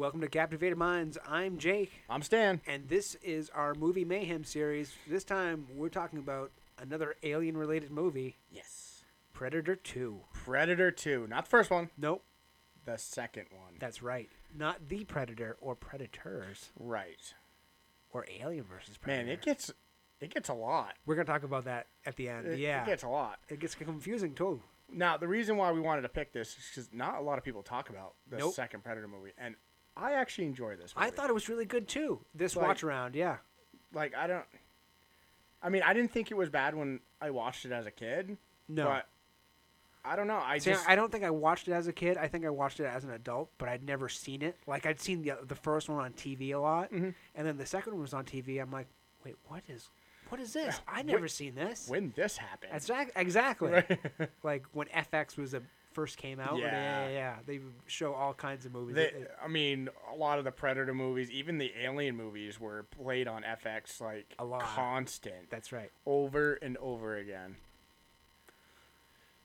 Welcome to Captivated Minds. I'm Jake, I'm Stan. and this is our movie mayhem series. This time we're talking about another alien-related movie, Yes. Predator 2. Predator 2. Not the first one, Nope, the second one. that's right. Not the Predator or Predators right. or Alien versus Predator. Man, it gets it gets a lot. We're gonna talk about that at the end. It, yeah, It gets a lot. it gets confusing too. Now, the reason why we wanted to pick this is because not a lot of people talk about the Nope. second Predator movie, and I actually enjoy this. Movie. I thought it was really good too. This Like- watch around, yeah. like I don't. I mean, I didn't think it was bad when I watched it as a kid. No. But I don't know. I See, just I don't think I watched it as a kid. I think I watched it as an adult, but I'd never seen it. Like I'd seen the the first one on TV a lot, Mhm. and then the second one was on TV. I'm like, wait, what is, what is this? I never seen this. when this happened. Exact- exactly. Right. like when FX was a first came out. yeah, Yeah. yeah, yeah. They show all kinds of movies. They, It- it- I mean, a lot of the Predator movies, even the Alien movies, were played on FX like A lot. constant, that's right. over and over again.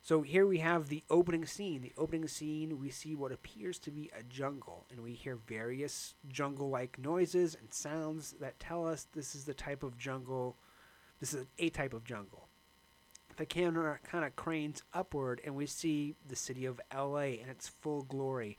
So here we have the opening scene. The opening scene, we see what appears to be a jungle, and we hear various jungle like noises and sounds that tell us this is the type of jungle, this is a type of jungle. The camera kind of cranes upward, and we see the city of LA in its full glory.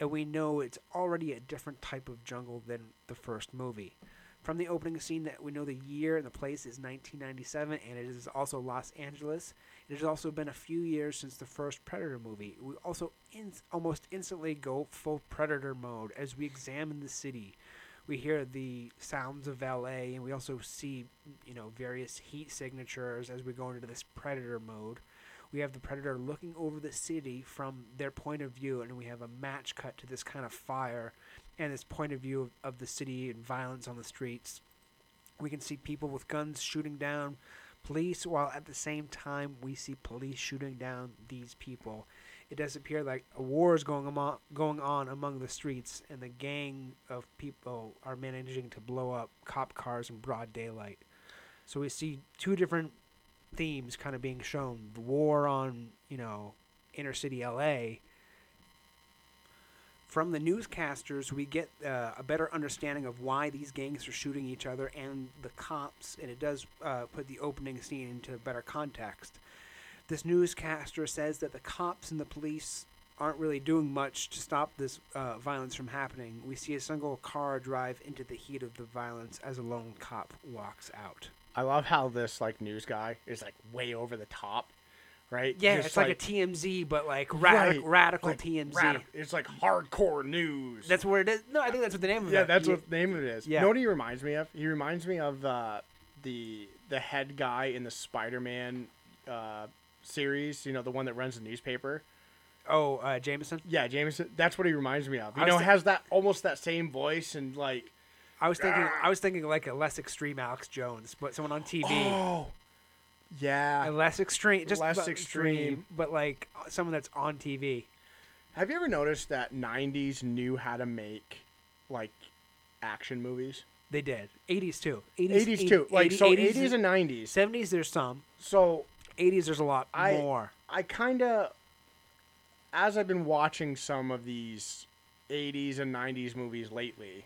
And we know it's already a different type of jungle than the first movie. From the opening scene, that we know the year and the place is 1997, and it is also Los Angeles. It has also been a few years since the first Predator movie. We also in- almost instantly go full Predator mode as we examine the city. We hear the sounds of LA, and we also see, you know, various heat signatures as we go into this Predator mode. We have the Predator looking over the city from their point of view, and we have a match cut to this kind of fire and this point of view of, of the city and violence on the streets. We can see people with guns shooting down police, while at the same time we see police shooting down these people. It does appear like a war is going on, going on among the streets, and the gang of people are managing to blow up cop cars in broad daylight. So we see two different themes kind of being shown: the war on, you know, inner city LA. From the newscasters, we get uh, a better understanding of why these gangs are shooting each other and the cops, and it does uh, put the opening scene into better context. This newscaster says that the cops and the police aren't really doing much to stop this uh, violence from happening. We see a single car drive into the heat of the violence as a lone cop walks out. I love how this like news guy is like way over the top, right? Yeah, Just, it's like, a TMZ, but like radic- Right, radical like, TMZ. it's like hardcore news. That's what it is. No, I think that's what the name of it yeah, that's what the name of it is. Yeah. You know what he reminds me of? He reminds me of uh, the the head guy in the Spider-Man uh, series. You know, the one that runs the newspaper. Oh, uh, Jameson. Yeah, Jameson. That's what he reminds me of. You know, thi- has that almost that same voice and like. I was thinking, I was thinking like a less extreme Alex Jones, but someone on TV. Oh. Yeah. A less extreme, just Less about extreme. but like someone that's on TV. Have you ever noticed that '90s knew how to make like action movies? They did. 80s too. 80s, 80s too. Like so, 80s and 90s. 70s. There's some. So 80s. There's a lot I- more. I kind of, as I've been watching some of these 80s and 90s movies lately,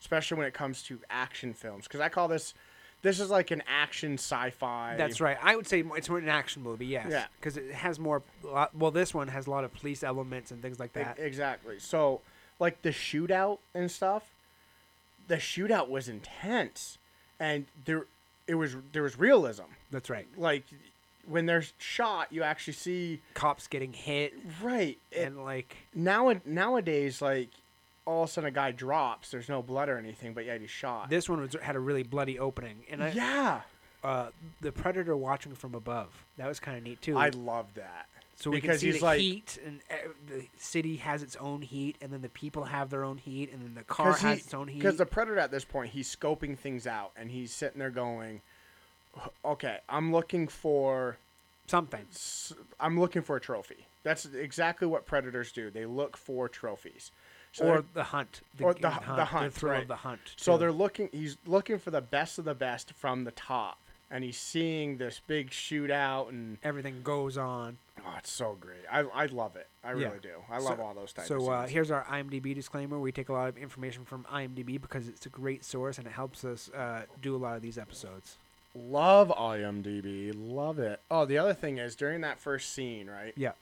especially when it comes to action films, because I call this, this is like an action sci-fi. That's right. I would say it's more an action movie. Yes. Yeah. Because it has more. Uh, well, this one has a lot of police elements and things like that. Exactly. So, like the shootout and stuff, the shootout was intense, and there, it was there was realism. That's right. Like when they're shot, you actually see Cops getting hit right. It, and like now nowadays, like all of a sudden a guy drops. There's no blood or anything, but yet he's shot. this one was, had a really bloody opening, and I, yeah, uh, the predator watching from above. That was kind of neat too. I love that. so we can because see he's the like- heat, and uh, the city has its own heat, and then the people have their own heat, and then the car has its own heat. Because the predator at this point, he's scoping things out, and he's sitting there going, "Okay, I'm looking for." Something. I'm looking for a trophy. That's exactly what predators do. They look for trophies. So or the hunt. The, or the- hunt, the hunt, thrill right. of the hunt. so they're looking. He's looking for the best of the best from the top, and he's seeing this big shootout, and everything goes on. Oh, it's so great. I I love it. I Yeah. really do. I love So- all those types. So uh, here's our IMDb disclaimer. We take a lot of information from IMDb because it's a great source and it helps us uh, do a lot of these episodes. Love IMDb. Love it. Oh, the other thing is during that first scene, right? Yeah,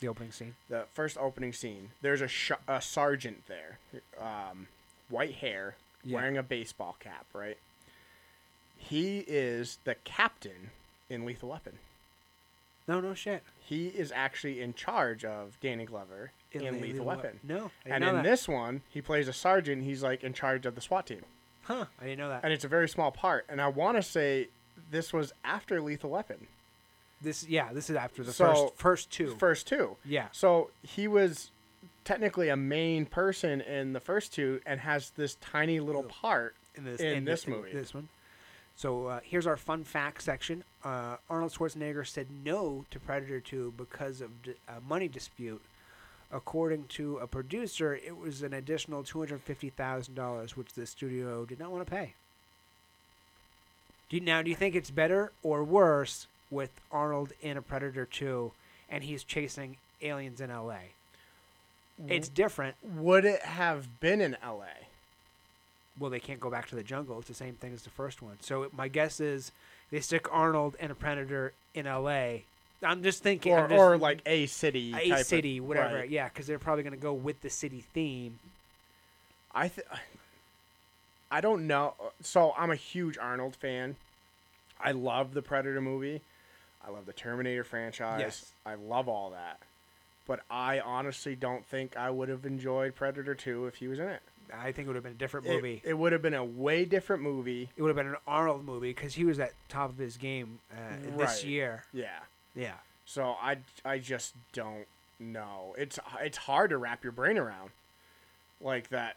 the opening scene. The first opening scene. There's a, sh- a sergeant there, um, white hair, Yeah. wearing a baseball cap, right? He is the captain in Lethal Weapon. No, no shit. He is actually in charge of Danny Glover in, the Lethal Wep- Weapon. No, And in that. this one, he plays a sergeant. He's like in charge of the SWAT team. Huh? I didn't know that. And it's a very small part. And I want to say this was after Lethal Weapon. This, yeah, this is after the So- first first two. First two. yeah, So he was technically a main person in the first two and has this tiny little part in this in the- this movie. this one. So uh, here's our fun fact section. Uh, Arnold Schwarzenegger said no to Predator 2 because of d- a money dispute. According to a producer, it was an additional two hundred fifty thousand dollars, which the studio did not want to pay. Do you, now, do you think it's better or worse with Arnold in a Predator 2 and he's chasing aliens in L.A.? It's different. Would it have been in LA? well, they can't go back to the jungle. It's the same thing as the first one. So my guess is they stick Arnold and a Predator in L.A. I'm just thinking, Or, I'm just, or like a city. a type of- city, whatever. right. Yeah, because they're probably going to go with the city theme. I th- I don't know. So I'm a huge Arnold fan. I love the Predator movie. I love the Terminator franchise. Yes. I love all that. But I honestly don't think I would have enjoyed Predator 2 if he was in it. I think it would have been a different movie. It, would have been a way different movie. It, would have been an Arnold movie because he was at top of his game uh, this year. Yeah. Yeah. So I, I just don't know. It's it's hard to wrap your brain around. Like that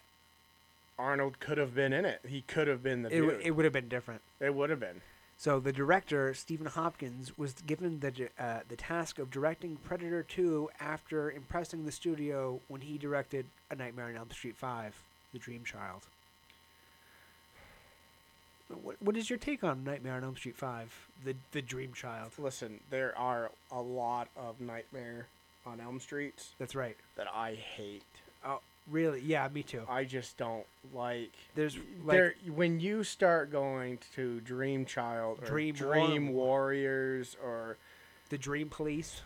Arnold could have been in it. He could have been the It, dude. w- it would have been different. it would have been. So the director Stephen Hopkins was given the uh, the task of directing Predator 2 after impressing the studio when he directed A Nightmare on Elm Street 5, The Dream Child. What, what is your take on Nightmare on Elm Street 5, The the Dream Child? Listen, there are a lot of Nightmare on Elm Streets That's right. that I hate. Oh, really? Yeah, me too. I just don't like. There's there when you start going to Dream Child or Dream Dream, War- Warriors or the Dream Police.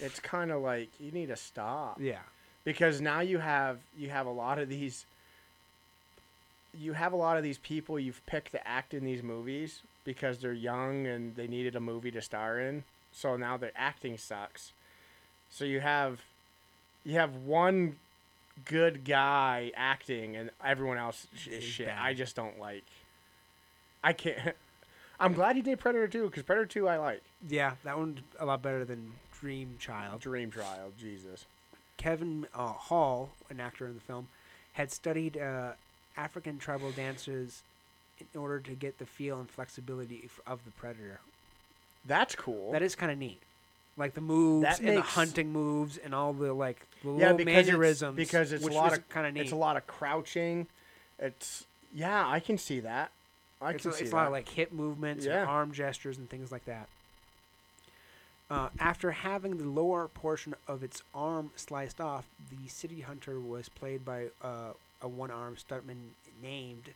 it's kind of like you need to stop. Yeah. because now you have you have a lot of these you have a lot of these people you've picked to act in these movies because they're young and they needed a movie to star in. So now their acting sucks. So you have you have one good guy acting and everyone else is shit. bad. i just don't like. I can't. I'm glad he did predator 2 because predator 2 i like. Yeah, that one's a lot better than Dream Child. dream trial jesus. Kevin uh, Hall, an actor in the film, had studied uh, African tribal dances in order to get the feel and flexibility of the predator. that's cool That is kind of neat. Like the moves That and the hunting moves and all the like the yeah, little because mannerisms. It's, because it's a lot of kind of neat. It's a lot of crouching. It's yeah, I can see that. I it's can a, see it's that. a lot of like hip movements Yeah. and arm gestures and things like that. Uh, after having the lower portion of its arm sliced off, the city hunter was played by uh, a one-armed stuntman named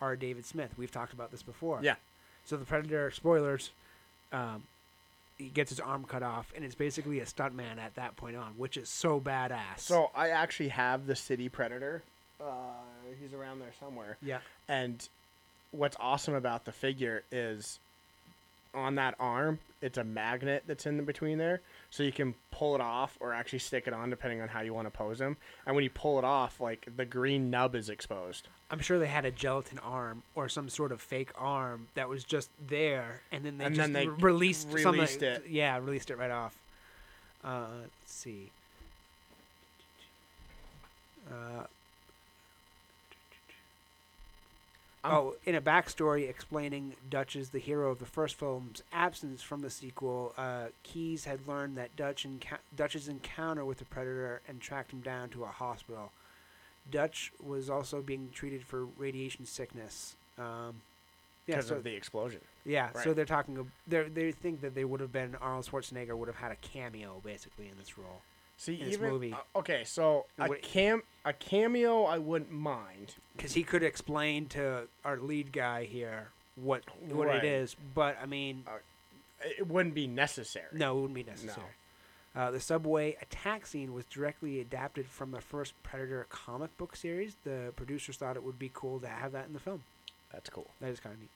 R. David Smith. We've talked about this before. yeah, So the Predator, spoilers, um, he gets his arm cut off, and it's basically a stuntman at that point on, which is so badass. so I actually have the City Predator. Uh, he's around there somewhere. yeah, And what's awesome about the figure is on that arm, it's a magnet that's in between there, so you can pull it off or actually stick it on depending on how you want to pose them. And when you pull it off, like the green nub is exposed. I'm sure they had a gelatin arm or some sort of fake arm that was just there, and then they And just then they re- released something- released it. Yeah, released it right off. Uh, let's see. Uh, I'm- oh, in a backstory explaining Dutch is the hero of the first film's absence from the sequel, uh, Keys had learned that Dutch enca- Dutch's encounter with the Predator and tracked him down to a hospital. Dutch was also being treated for radiation sickness. Um, Yeah, because so- of the explosion. Yeah, so they're talking. They they think that they would have been Arnold Schwarzenegger would have had a cameo basically in this role. See, in this even movie. uh, okay, so a Wait. cam a cameo I wouldn't mind. because he could explain to our lead guy here what what Right. it is. But I mean, It wouldn't be necessary. no, it wouldn't be necessary. Uh, the subway attack scene was directly adapted from the first Predator comic book series. The producers thought it would be cool to have that in the film. That's cool. That is kind of neat.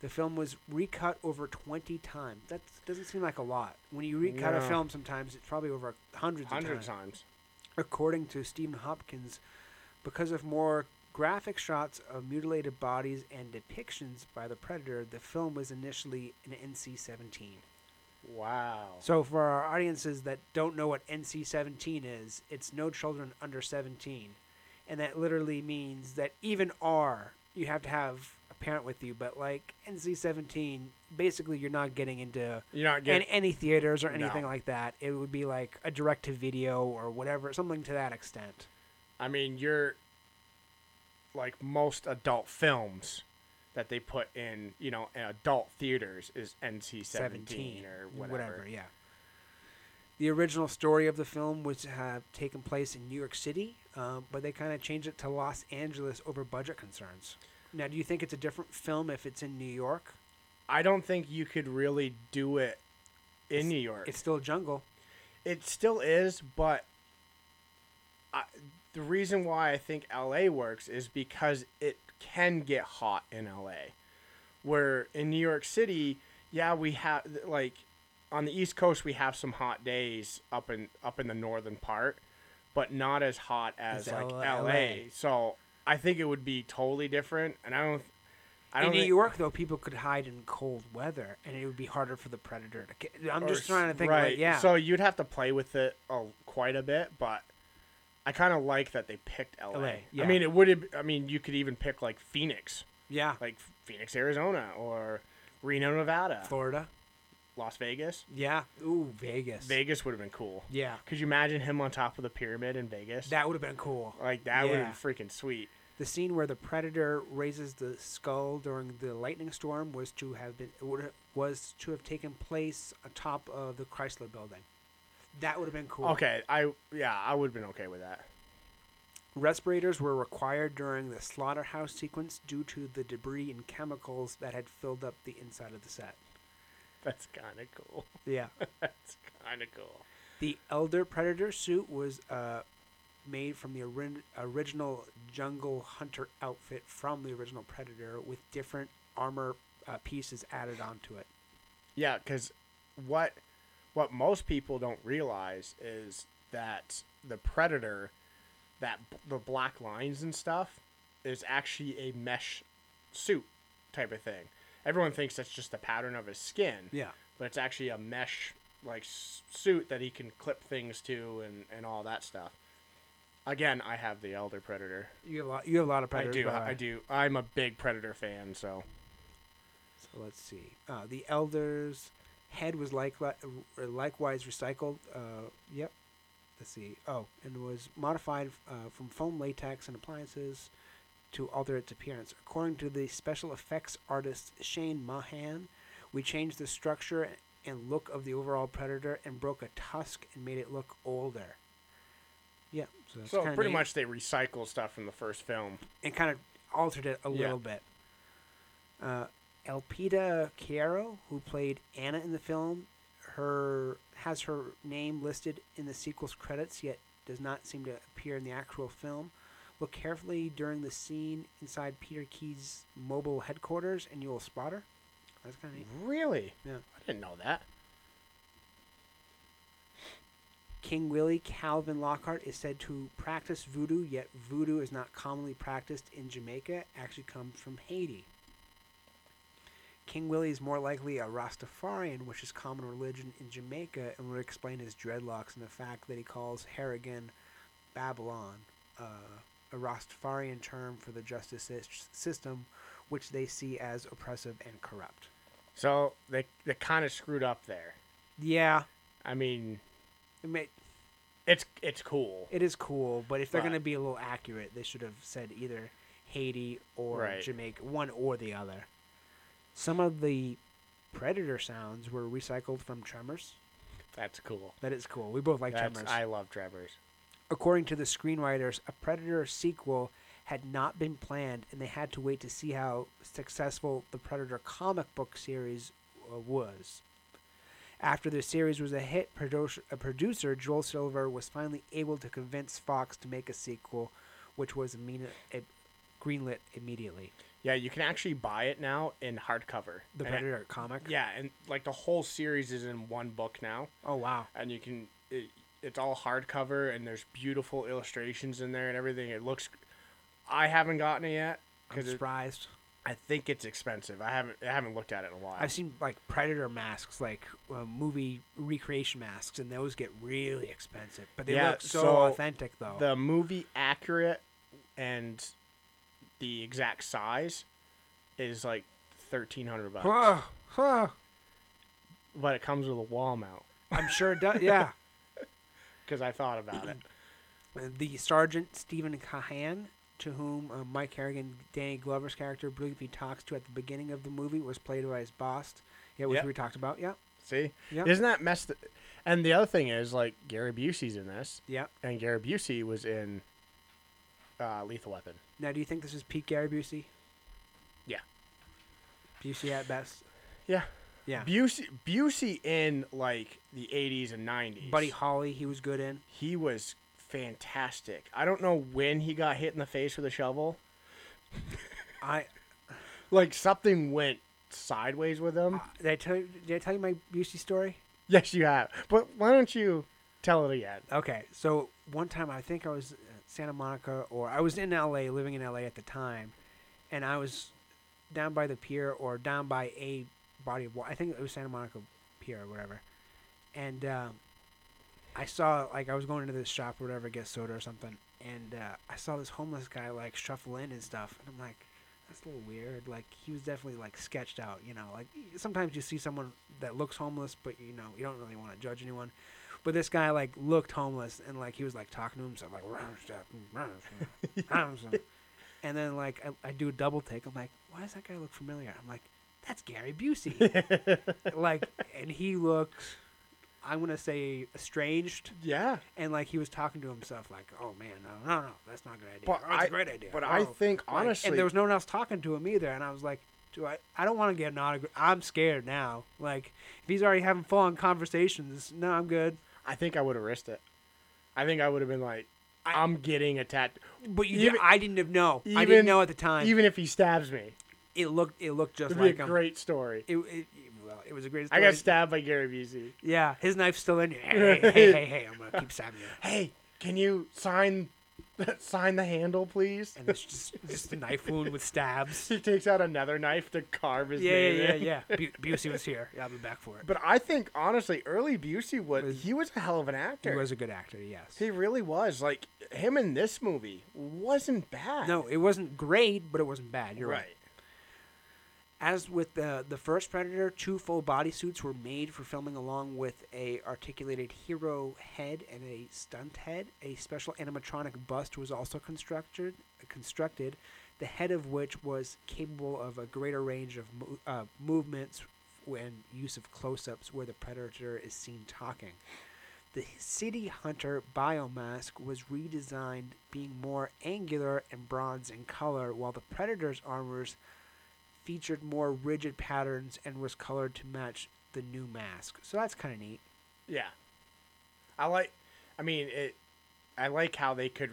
The film was recut over 20 times. That doesn't seem like a lot. When you recut a film, sometimes it's probably over hundreds, Hundred of times. times. according to Stephen Hopkins, because of more graphic shots of mutilated bodies and depictions by the predator, the film was initially an NC-17. Wow. So for our audiences that don't know what NC-17 is, it's no children under 17, and that literally means that even R, you have to have parent with you, but like NC-17, basically you're not getting into You're not in getting. any theaters or No. anything like that. It would be like a direct to video or whatever, something to that extent. I mean, you're like most adult films that they put in, you know, in adult theaters is NC seventeen or whatever. yeah. The original story of the film was to have taken place in New York City, um, but they kind of changed it to Los Angeles over budget concerns. Now, do you think it's a different film if it's in New York? I don't think you could really do it in New York. It's still a jungle. It still is, but I, the reason why I think LA works is because it can get hot in LA. Where in New York City, yeah, we have like on the East Coast we have some hot days up in up in the northern part, but not as hot as As like LA. LA. So I think it would be totally different, and I don't. I in don't New think- York, though, people could hide in cold weather, and it would be harder for the predator to. I'm Or just trying to think. Right. Like, yeah. So you'd have to play with it uh, quite a bit, but I kind of like that they picked LA. LA, yeah. I mean, it would. have I mean, you could even pick like Phoenix, yeah. like Phoenix, Arizona, or Reno, Nevada, Florida. Las Vegas. Yeah. Ooh, Vegas. Vegas would have been cool. Yeah. Could you imagine him on top of the pyramid in Vegas? That would have been cool. like that would Yeah. have been freaking sweet. The scene where the predator raises the skull during the lightning storm was to have been was to have taken place atop of the Chrysler Building. That would have been cool. Okay, I yeah, I would have been okay with that. Respirators were required during the slaughterhouse sequence due to the debris and chemicals that had filled up the inside of the set. That's kind of cool. Yeah. That's kind of cool. The Elder Predator suit was uh, made from the orin- original Jungle Hunter outfit from the original Predator with different armor uh, pieces added onto it. Yeah, because what what most people don't realize is that the predator, that b- the black lines and stuff, is actually a mesh suit type of thing. Everyone thinks that's just the pattern of his skin, Yeah. but it's actually a mesh like s- suit that he can clip things to and and all that stuff. Again, I have the elder predator. You have a lot, you have a lot of predators. I do. I do. I'm a big predator fan, so So let's see. Uh, the Elder's head was like likewise recycled. Uh, yep. Let's see. Oh, and was modified uh, from foam latex and appliances to alter its appearance. According to the special effects artist Shane Mahan, we changed the structure and look of the overall predator and broke a tusk and made it look older. Yeah. So, so pretty neat. much they recycle stuff from the first film. and kind of altered it a Yeah. little bit. Uh, Elpidia Carrillo, who played Anna in the film, her has her name listed in the sequel's credits, yet does not seem to appear in the actual film. Look carefully during the scene inside Peter Key's mobile headquarters, and you will spot her. That's kind of neat. Really? Yeah. I didn't know that. King Willie Calvin Lockhart is said to practice voodoo, yet voodoo is not commonly practiced in Jamaica, actually comes from Haiti. King Willie is more likely a Rastafarian, which is common religion in Jamaica, and would explain his dreadlocks and the fact that he calls Harrigan Babylon, uh, a Rastafarian term for the justice system, which they see as oppressive and corrupt. So they they kind of screwed up there. Yeah, I mean, it's it's cool. it is cool, but if they're going to be a little accurate, they should have said either Haiti or Right. Jamaica, one or the other. Some of the Predator sounds were recycled from Tremors. That's cool. That is cool. We both like That's, Tremors. I love Tremors. According to the screenwriters, a Predator sequel had not been planned, and they had to wait to see how successful the Predator comic book series uh, was. After the series was a hit, producer, a producer Joel Silver was finally able to convince Fox to make a sequel, which was imme- it greenlit immediately. Yeah, you can actually buy it now in hardcover. The And it- Predator comic. yeah, and like the whole series is in one book now, Oh wow. and you can. It, it's all hardcover, and there's beautiful illustrations in there and everything. It looks. I haven't gotten it yet I'm surprised. I think it's expensive. I haven't. I haven't looked at it in a while. I've seen like Predator masks, like uh, movie recreation masks, and those get really expensive. But they Yeah, look so, so authentic, though. the movie accurate and the exact size is like thirteen hundred bucks, Huh, huh. but it comes with a wall mount I'm sure it does. Yeah. because I thought about it. the Sergeant Stephen Kahan, to whom uh, Mike Harrigan, Danny Glover's character, briefly talks to at the beginning of the movie, was played by his boss. Yeah, which Yep. we talked about. Yeah. See, Yeah. isn't that messed? And the other thing is like Gary Busey's in this, Yeah. and Gary Busey was in uh, Lethal Weapon. Now, do you think this is Pete Gary Busey? Yeah. Busey at best. Yeah, Yeah. Busey, Busey in like the '80s and '90s. Buddy Holly, he was good in. he was fantastic. I don't know when he got hit in the face with a shovel. I Like something went sideways with him. did I tell you, did I tell you my Busey story? Yes, you have. But why don't you tell it again? Okay, so one time I think I was at Santa Monica, or I was in LA, living in LA at the time, and I was down by the pier or down by a body of water. I think it was Santa Monica Pier or whatever. And um, I saw, like, I was going into this shop or whatever, get soda or something, and uh, I saw this homeless guy, like, shuffle in and stuff. And I'm like, that's a little weird. Like, he was definitely, like, sketched out, you know. Like, sometimes you see someone that looks homeless, but, you know, you don't really want to judge anyone. But this guy like looked homeless and like he was like talking to himself like and then like I, I do a double take. I'm like, why does that guy look familiar? I'm like, that's Gary Busey. like, and he looked, I'm gonna say estranged, Yeah. and like he was talking to himself like, oh man, no, no, no, that's not a good idea. But oh, it's I- a great idea. But oh, I Oh." think Like, honestly, and there was no one else talking to him either. And I was like, do I? I don't want to get an autograph. I'm scared now. Like, if he's already having full on conversations, no, I'm good. I think I would have risked it. I think I would have been like, I- I'm getting attacked, But you, Even- did, I didn't know. I didn't know at the time. even if he stabs me. it looked, it looked just It'd like be a him. great story. It, it, it was a great. I got stabbed by Gary Busey. Yeah, his knife's still in you. Hey, hey, hey, hey, hey! I'm gonna keep stabbing you. Hey, can you sign sign the handle, please? And it's just, just a knife wound with stabs. He takes out another knife to carve his Yeah, name yeah, in. yeah, yeah. Bu- Busey was here. Yeah, I'll be back for it. But I think honestly, early Busey was, Was- he was a hell of an actor. He was a good actor. Yes. He really was. Like him in this movie wasn't bad. No, it wasn't great, but it wasn't bad. You're right. right. As with the the first Predator, two full bodysuits were made for filming, along with a articulated hero head and a stunt head. A special animatronic bust was also constructed. Constructed, the head of which was capable of a greater range of mo- uh, movements and use of close-ups, where the Predator is seen talking. The City Hunter biomask was redesigned, being more angular and bronze in color, while the Predator's armors featured more rigid patterns and was colored to match the new mask. So that's kind of neat. Yeah. I like. I mean, it. I like how they could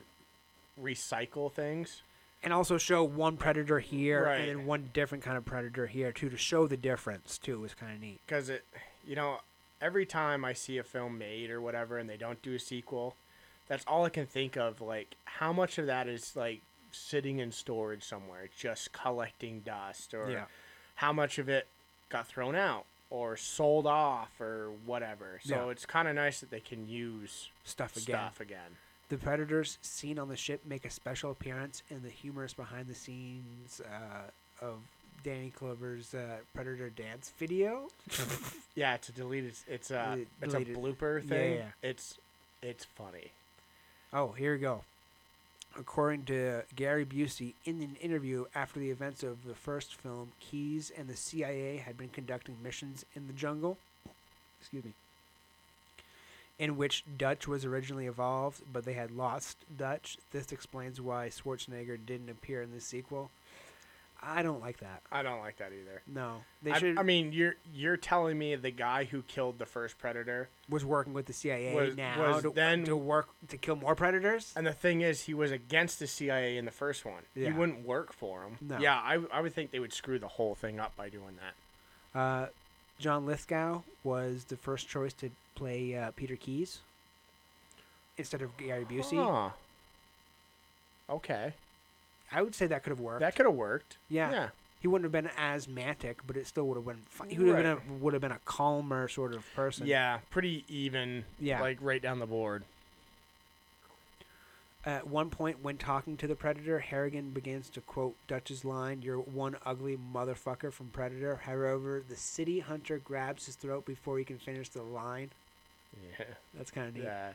recycle things. And also show one predator here Right. and then one different kind of predator here too to show the difference too was kind of neat. because it you know every time i see a film made or whatever and they don't do a sequel that's all i can think of like how much of that is like sitting in storage somewhere just collecting dust or Yeah. how much of it got thrown out or sold off or whatever so Yeah. it's kind of nice that they can use Stuff again. stuff again The predators seen on the ship make a special appearance in the humorous behind the scenes uh, of Danny Glover's uh, Predator dance video. yeah it's a deleted it's a Deleted- it's a blooper Yeah, thing yeah. it's it's funny Oh, here we go. According to Gary Busey, in an interview after the events of the first film, Keys and the CIA had been conducting missions in the jungle. Excuse me. In which Dutch was originally involved, but they had lost Dutch. This explains why Schwarzenegger didn't appear in the sequel. I don't like that. I don't like that either. No, they I, should I mean, you're you're telling me the guy who killed the first predator, was working with the CIA was- now was to, then- to work to kill more predators. and the thing is, he was against the CIA in the first one. Yeah. He wouldn't work for him. No. Yeah, I, I would think they would screw the whole thing up by doing that. Uh, John Lithgow was the first choice to play uh, Peter Keys instead of Gary Busey. Huh. Okay, I would say that could have worked. that could have worked. Yeah. Yeah. he wouldn't have been as manic, but it still would have been. Fun. He would have been a, would have been a calmer sort of person. Yeah, pretty even. Yeah. Like right down the board. At one point, when talking to the Predator, Harrigan begins to quote Dutch's line, You're one ugly motherfucker from Predator. However, the city hunter grabs his throat before he can finish the line. Yeah. That's kind of neat. Yeah.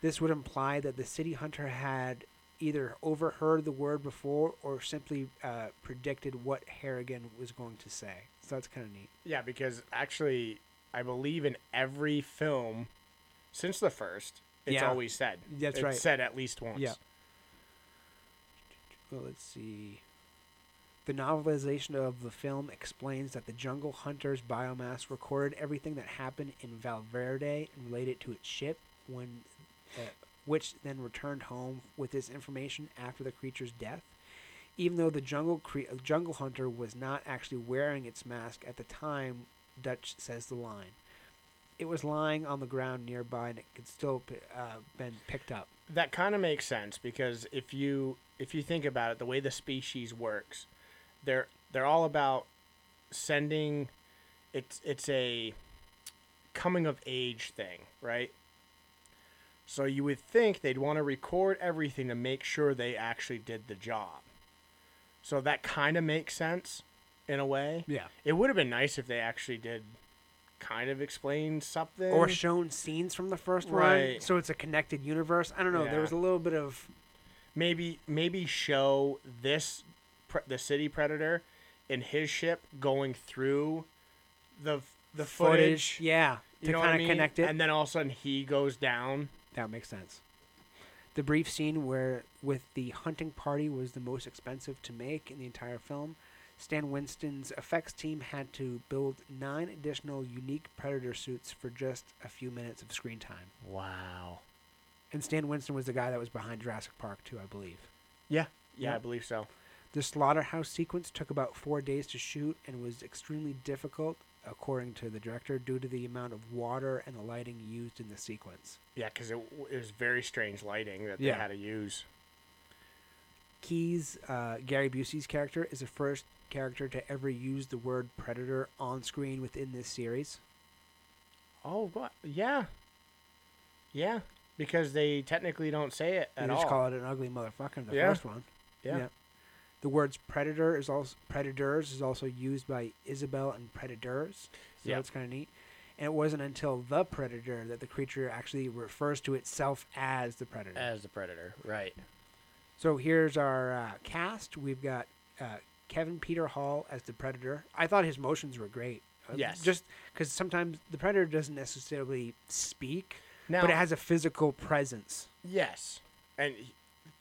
This would imply that the city hunter had either overheard the word before or simply uh, predicted what Harrigan was going to say. So that's kind of neat. Yeah, because actually, I believe in every film since the first, it's Yeah. always said. That's it's right. said at least once. Yeah. Well, let's see. The novelization of the film explains that the jungle hunter's biomask recorded everything that happened in Valverde and related to its ship, when, uh, which then returned home with this information after the creature's death. Even though the jungle cre- jungle hunter was not actually wearing its mask at the time, Dutch says the line. It was lying on the ground nearby, and it could still uh, been picked up. That kind of makes sense because if you if you think about it, the way the species works, they're they're all about sending. It's it's a coming of age thing, right? So you would think they'd want to record everything to make sure they actually did the job. So that kind of makes sense in a way. Yeah. It would have been nice if they actually did kind of explain something. or shown scenes from the first one, Right. so it's a connected universe. I don't know. There was a little bit of maybe maybe show this pre- the city predator in his ship going through the the footage, yeah, you to kind what I of mean? connect it. and then all of a sudden he goes down. That makes sense. The brief scene where with the hunting party was the most expensive to make in the entire film. Stan Winston's effects team had to build nine additional unique predator suits for just a few minutes of screen time. Wow. And Stan Winston was the guy that was behind Jurassic Park too, I believe. Yeah, yeah, I believe so. The slaughterhouse sequence took about four days to shoot and was extremely difficult, according to the director, due to the amount of water and the lighting used in the sequence. Yeah, because it, it was very strange lighting that Yeah. they had to use. Keys, uh, Gary Busey's character, is the first character to ever use the word predator on screen within this series. Oh, what? Yeah, yeah, because they technically don't say it They at just all. call it an ugly motherfucker in the Yeah. first one. yeah. The words predator is also predators is also used by Isabelle and predators. So Yeah. that's kind of neat. And it wasn't until the predator that the creature actually refers to itself as the predator. as the predator, right? So here's our uh, cast. We've got uh, Kevin Peter Hall as the Predator. I thought his motions were great. Uh, Yes. Just because sometimes the Predator doesn't necessarily speak, Now, but it has a physical presence. yes, and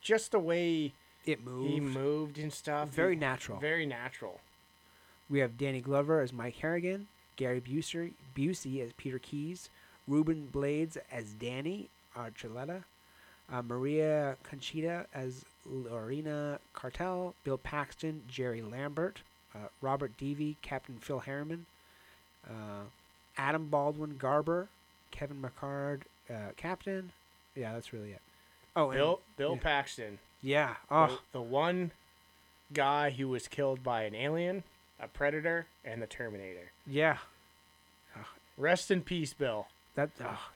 just the way It moved. he moved and stuff, Very natural. very natural. We have Danny Glover as Mike Harrigan, Gary Busey, Busey as Peter Keys, Ruben Blades as Danny Archuleta, uh, Maria Conchita as Lorena Cartel, Bill Paxton, Jerry Lambert, uh, Robert Davi, Captain Phil Harriman, uh, Adam Baldwin Garber, Kevin McCord, uh, Captain. Yeah, that's really it. Oh, and, Bill Bill yeah. Paxton, yeah. the, Oh, the one guy who was killed by an alien, a predator, and the Terminator. yeah. Rest in peace, Bill. That. Oh,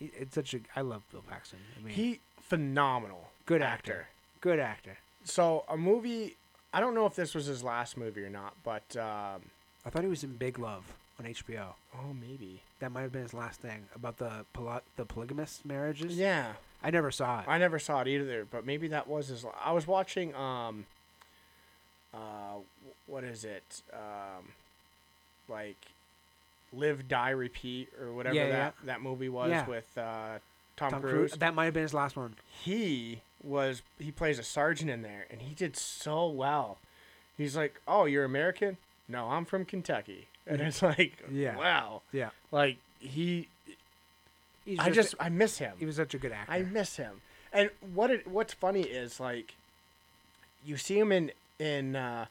it's such a. I love Bill Paxton. I mean, He phenomenal, Good actor. Good actor. So a movie, I don't know if this was his last movie or not, but um, I thought he was in Big Love on HBO. oh maybe. That might have been his last thing about the poly- the polygamous marriages. Yeah, I never saw it. I never saw it either, but maybe that was his. I was watching um. Uh, what is it? Um, like, Live, Die, Repeat, or whatever Yeah, that that movie was Yeah. with uh, Tom, Tom Cruise. Cruise. That might have been his last one. He was he plays a sergeant in there, and he did so well. He's like, "Oh, you're American? No, I'm from Kentucky." And it's like, Yeah. wow, Yeah. like he. He's I just I miss him. he was such a good actor. I miss him. And what it, what's funny is like you see him in in uh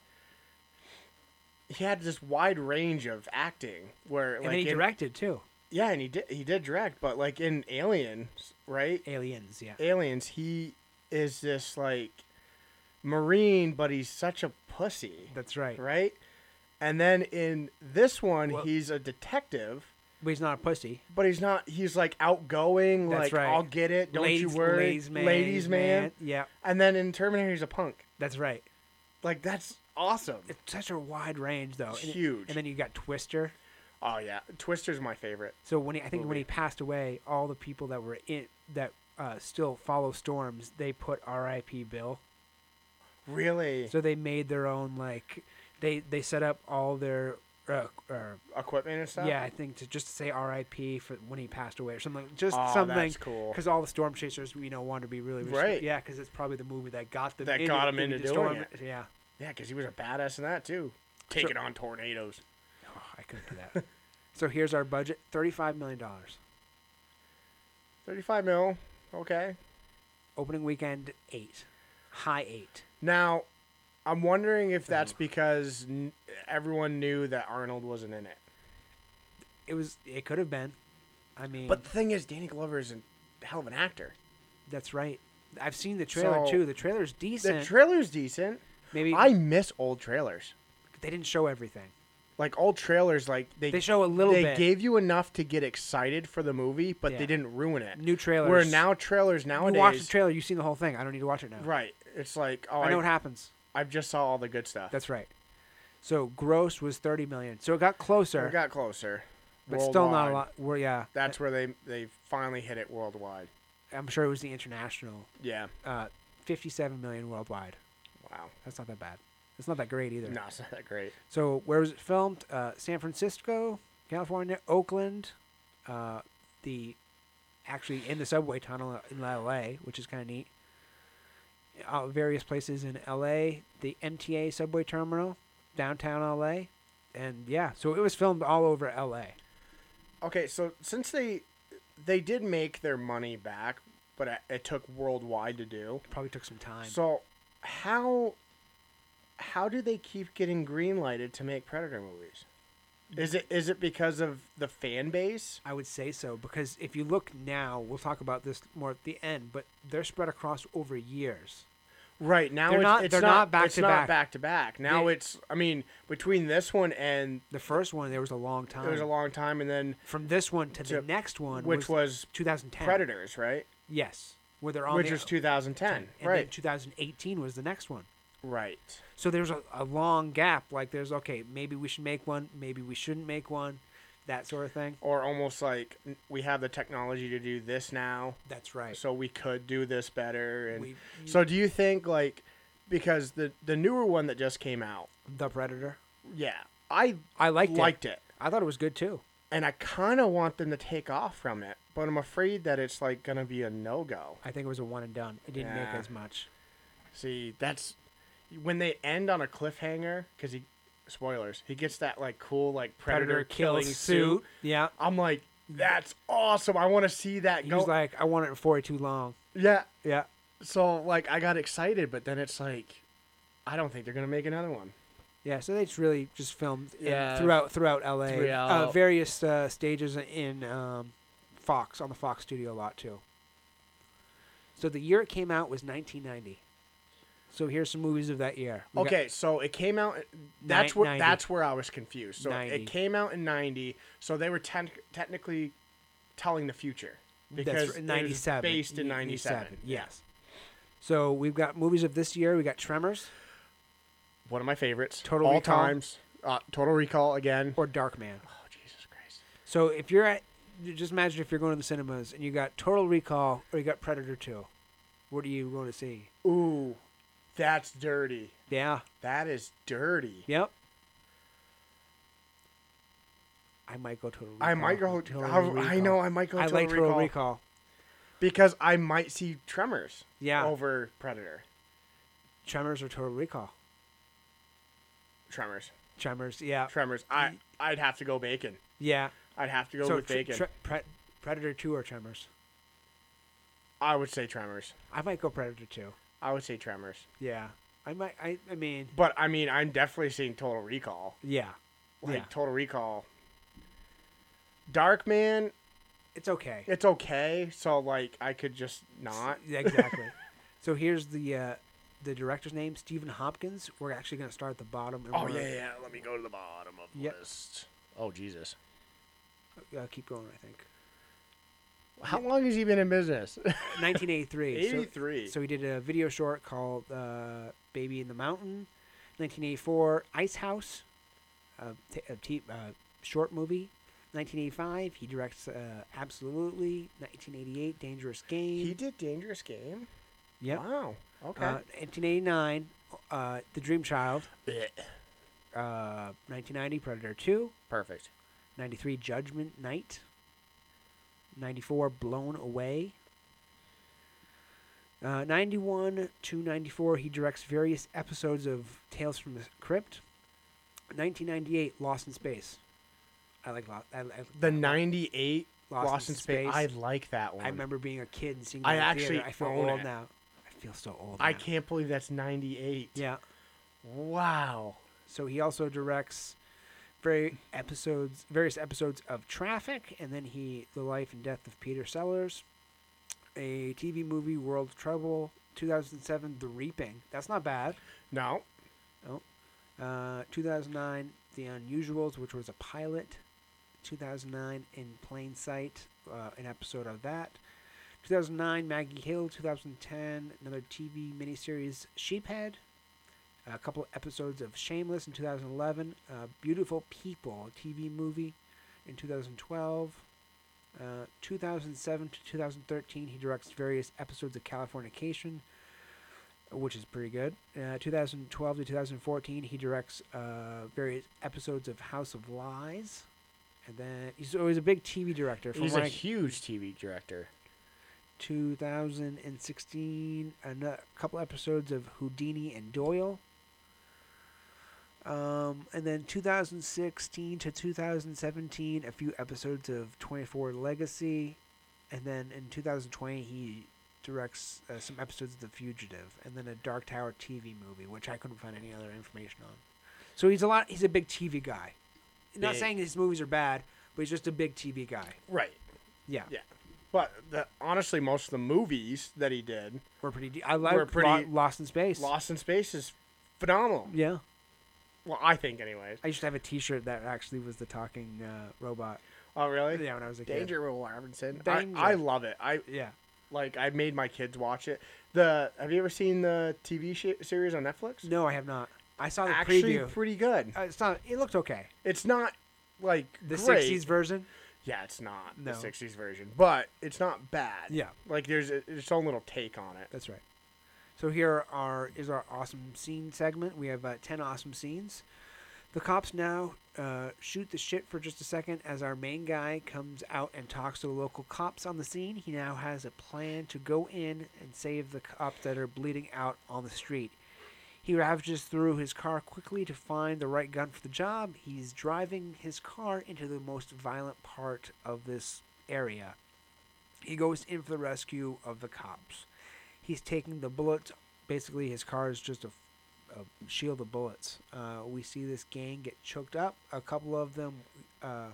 he had this wide range of acting where and like then he in- directed too. yeah, and he did he did direct, but like in Aliens, right? Aliens, yeah. Aliens, he is this like marine, but he's such a pussy, That's right. right? And then in this one, Well- he's a detective, But he's not a pussy. but he's not. He's like outgoing, That's like right. I'll get it, don't you worry, ladies man, ladies man. Yeah, And then in Terminator, he's a punk. that's right. Like that's awesome. It's such a wide range though. It's And it- huge. And then you got Twister. Oh yeah, Twister's my favorite. So when he, I think when he passed away, all the people that were in that uh, still follow Storms, they put R.I.P. Bill. Really, So they made their own like they they set up all their uh, uh, equipment and stuff. yeah I think to just say R.I.P. for when he passed away or something just oh, something that's cool. because all the storm chasers you know wanted to be really res- Right. yeah because it's probably the movie that got them That into, got 'em into the doing storm it. yeah Yeah, because he was a badass in that too, taking on tornadoes. oh, I couldn't do that so here's our budget thirty five million dollars Thirty-five mil. Okay. opening weekend eight high eight Now, I'm wondering if uh-huh. that's because n- everyone knew that Arnold wasn't in it. it was it could have been I mean But the thing is, Danny Glover is a hell of an actor. That's right. I've seen the trailer So, too. The trailer's decent. The trailer's decent. Maybe I miss old trailers. they didn't show everything. Like old trailers, like they They show a little they bit. gave you enough to get excited for the movie, but Yeah. they didn't ruin it. new trailers. Where now trailers you nowadays, watch the trailer, you've seen the whole thing. I don't need to watch it now. right? It's like oh, I know what happens. I just saw all the good stuff. That's right. So gross was thirty million. So it got closer, We got closer, but still not a Worldwide. lot. Where yeah, That's where they they finally hit it worldwide. I'm sure it was the international. Yeah. Uh, fifty-seven million worldwide. Wow. That's not that bad. It's not that great either. No, it's not that great. So where was it filmed? Uh, San Francisco, California, Oakland, uh, the actually in the subway tunnel in L.A., which is kind of neat. Uh, various places in L.A., the MTA subway terminal, downtown L.A., and yeah, so it was filmed all over L.A. Okay, so since they they did make their money back, but it, it took worldwide to do. Probably took some time. So how how do they keep getting greenlighted to make Predator movies? Is it is it because of the fan base? I would say so because if you look now, we'll talk about this more at the end, but they're spread across over years. Right now, They're it's, not- it's they're not, not back it's to not back. back to back. Now They- it's I mean between this one and The first one there was a long time. it was a long time, and then From this one to the next one, which was was 2010. Predators, right? Yes, where they're on Which the, was 2010, and then right? 2018 was the next one. Right. So there's a, a long gap. Like there's okay, maybe we should make one, maybe we shouldn't make one, that sort of thing. Or almost like we have the technology to do this now, That's right. so we could do this better. And We, so, do you think like because the the newer one that just came out, the Predator. yeah, I I liked, liked it. it. I thought it was good too. and I kind of want them to take off from it, but I'm afraid that it's like gonna be a no go. I think it was a one and done. It didn't make as much. See, that's when they end on a cliffhanger because he spoilers he gets that like cool like predator, killing suit. Yeah. I'm like, that's awesome. I want to see that He go. was like, I want it before it's too long. yeah. Yeah. So like I got excited, but then it's like, I don't think they're gonna make another one. Yeah, so they just really just filmed in- Yeah. throughout throughout LA, Uh, various uh, stages in um, Fox on the Fox studio a lot too. So the year it came out was 1990. So here's some movies of that year. We Okay, so it came out. That's where 90. that's where I was confused. So 90. it came out in '90. So they were ten- technically telling the future because r- it 97. based in '97. Yes. So we've got movies of this year. We got Tremors one of my favorites. Total all Recall? times. Uh, Total Recall again. or Darkman. Oh Jesus Christ! So if you're at just imagine if you're going to the cinemas and you got Total Recall or you got Predator Two. What are you going to see? Ooh, that's dirty. Yeah. That is dirty. Yep. I might go Total Recall. I might go. Total I, I know I might go. To. I Total like Total Recall Recall. because I might see Tremors Yeah. over Predator. Tremors or Total Recall. Tremors. Tremors. Yeah. Tremors. I I'd have to go Bacon. Yeah. I'd have to go so with tr- Bacon. tre- pre- Predator Two or Tremors. I would say Tremors. I might go Predator Two. I would say Tremors. Yeah. I might. I. I mean. But I mean, I'm definitely seeing Total Recall. Yeah. Like Yeah. Total Recall. Darkman, It's okay. it's okay. So like, I could just not. Yeah, exactly. so here's the uh, the director's name, Stephen Hopkins. We're actually going to start at the bottom. Oh yeah, yeah. Let me go to the bottom of the Yep. list. Oh Jesus. Uh, keep going. I think. How long has he been in business? 1983. so- 83. So, he did a video short called uh, "Baby in the Mountain." 1984, Ice House, a, t- a t- uh, short movie. 1985, he directs uh, Absolutely. 1988, Dangerous Game. he did Dangerous Game. Yeah. Wow. Okay. Uh, 1989, uh, The Dream Child. Uh, 1990, Predator 2. Perfect. 93 Judgment Night. 94 Blown Away. Uh, 91 to 94, he directs various episodes of Tales from the Crypt. 1998 Lost in Space. I like Lost. I, I, The '98 Lost, Lost, in Space. I like that one. I remember being a kid and seeing. I that in theater. actually I feel old it. now. I feel so old. I now. can't believe that's '98. Yeah. Wow. So he also directs very episodes, various episodes of Traffic, and then he the life and death of Peter Sellers, a TV movie World Trouble, 2007 The Reaping. That's not bad. No. Uh, 2009 The Unusuals, which was a pilot. 2009 In Plain Sight, uh, an episode of that. 2009 Maggie Hill. 2010 another TV miniseries Sheephead. A couple episodes of Shameless in 2011. Uh, Beautiful People, a TV movie in 2012. Uh, 2007 to 2013, he directs various episodes of Californication, which is pretty good. Uh, 2012 to 2014, he directs uh, various episodes of House of Lies. And then he's always a big TV director. He's a I- huge TV director. 2016, a couple episodes of Houdini and Doyle. Um, and then 2016 to 2017, a few episodes of 24 Legacy. And then in 2020, he directs uh, some episodes of The Fugitive, and then a Dark Tower TV movie, which I couldn't find any other information on. So he's a lot. He's a big TV guy. Not saying his movies are bad, but he's just a big TV guy. Right. Yeah, Yeah. But the, honestly, most of the movies that he did, we're pretty. De- I like We're pretty- Lo- Lost in Space. Lost in Space, is phenomenal. Yeah. Well, I think, anyways. I used to have a T-shirt that actually was the talking uh, robot. Oh, really? Yeah, when I was a kid. Danger, Will Robinson. Danger. I, I love it. I Yeah. like. I made my kids watch it. The Have you ever seen the TV sh- series on Netflix? No, I have not. I saw the Actually, preview. pretty good. Uh, it's not. It looked okay. It's not like The great. '60s version. Yeah, it's not No. the '60s version, but it's not bad. Yeah, Like there's a, its own little take on it. that's right. So here are is our awesome scene segment. We have uh, ten awesome scenes. The cops now uh, shoot the shit for just a second as our main guy comes out and talks to the local cops on the scene. He now has a plan to go in and save the cops that are bleeding out on the street. He ravages through his car quickly to find the right gun for the job. He's driving his car into the most violent part of this area. He goes in for the rescue of the cops. He's taking the bullets. Basically, his car is just a, a shield of bullets. Uh, we see this gang get choked up. A couple of them uh,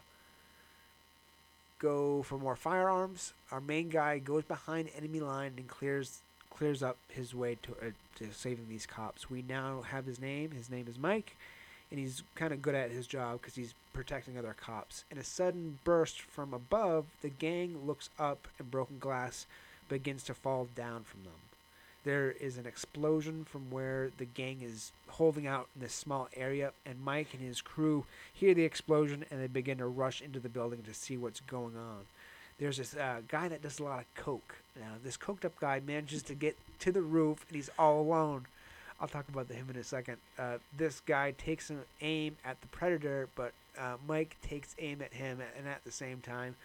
go for more firearms. Our main guy goes behind enemy line and clears clears up his way to uh, to saving these cops. We now have his name. His name is Mike, and he's kind of good at his job because he's protecting other cops. In a sudden burst from above, the gang looks up and broken glass begins to fall down from them. There is an explosion from where the gang is holding out in this small area, and Mike and his crew hear the explosion and they begin to rush into the building to see what's going on. There's this uh, guy that does a lot of coke. Now, this coked up guy manages to get to the roof, and he's all alone. I'll talk about him in a second. Uh, this guy takes an aim at the predator, but uh, Mike takes aim at him, and at the same time,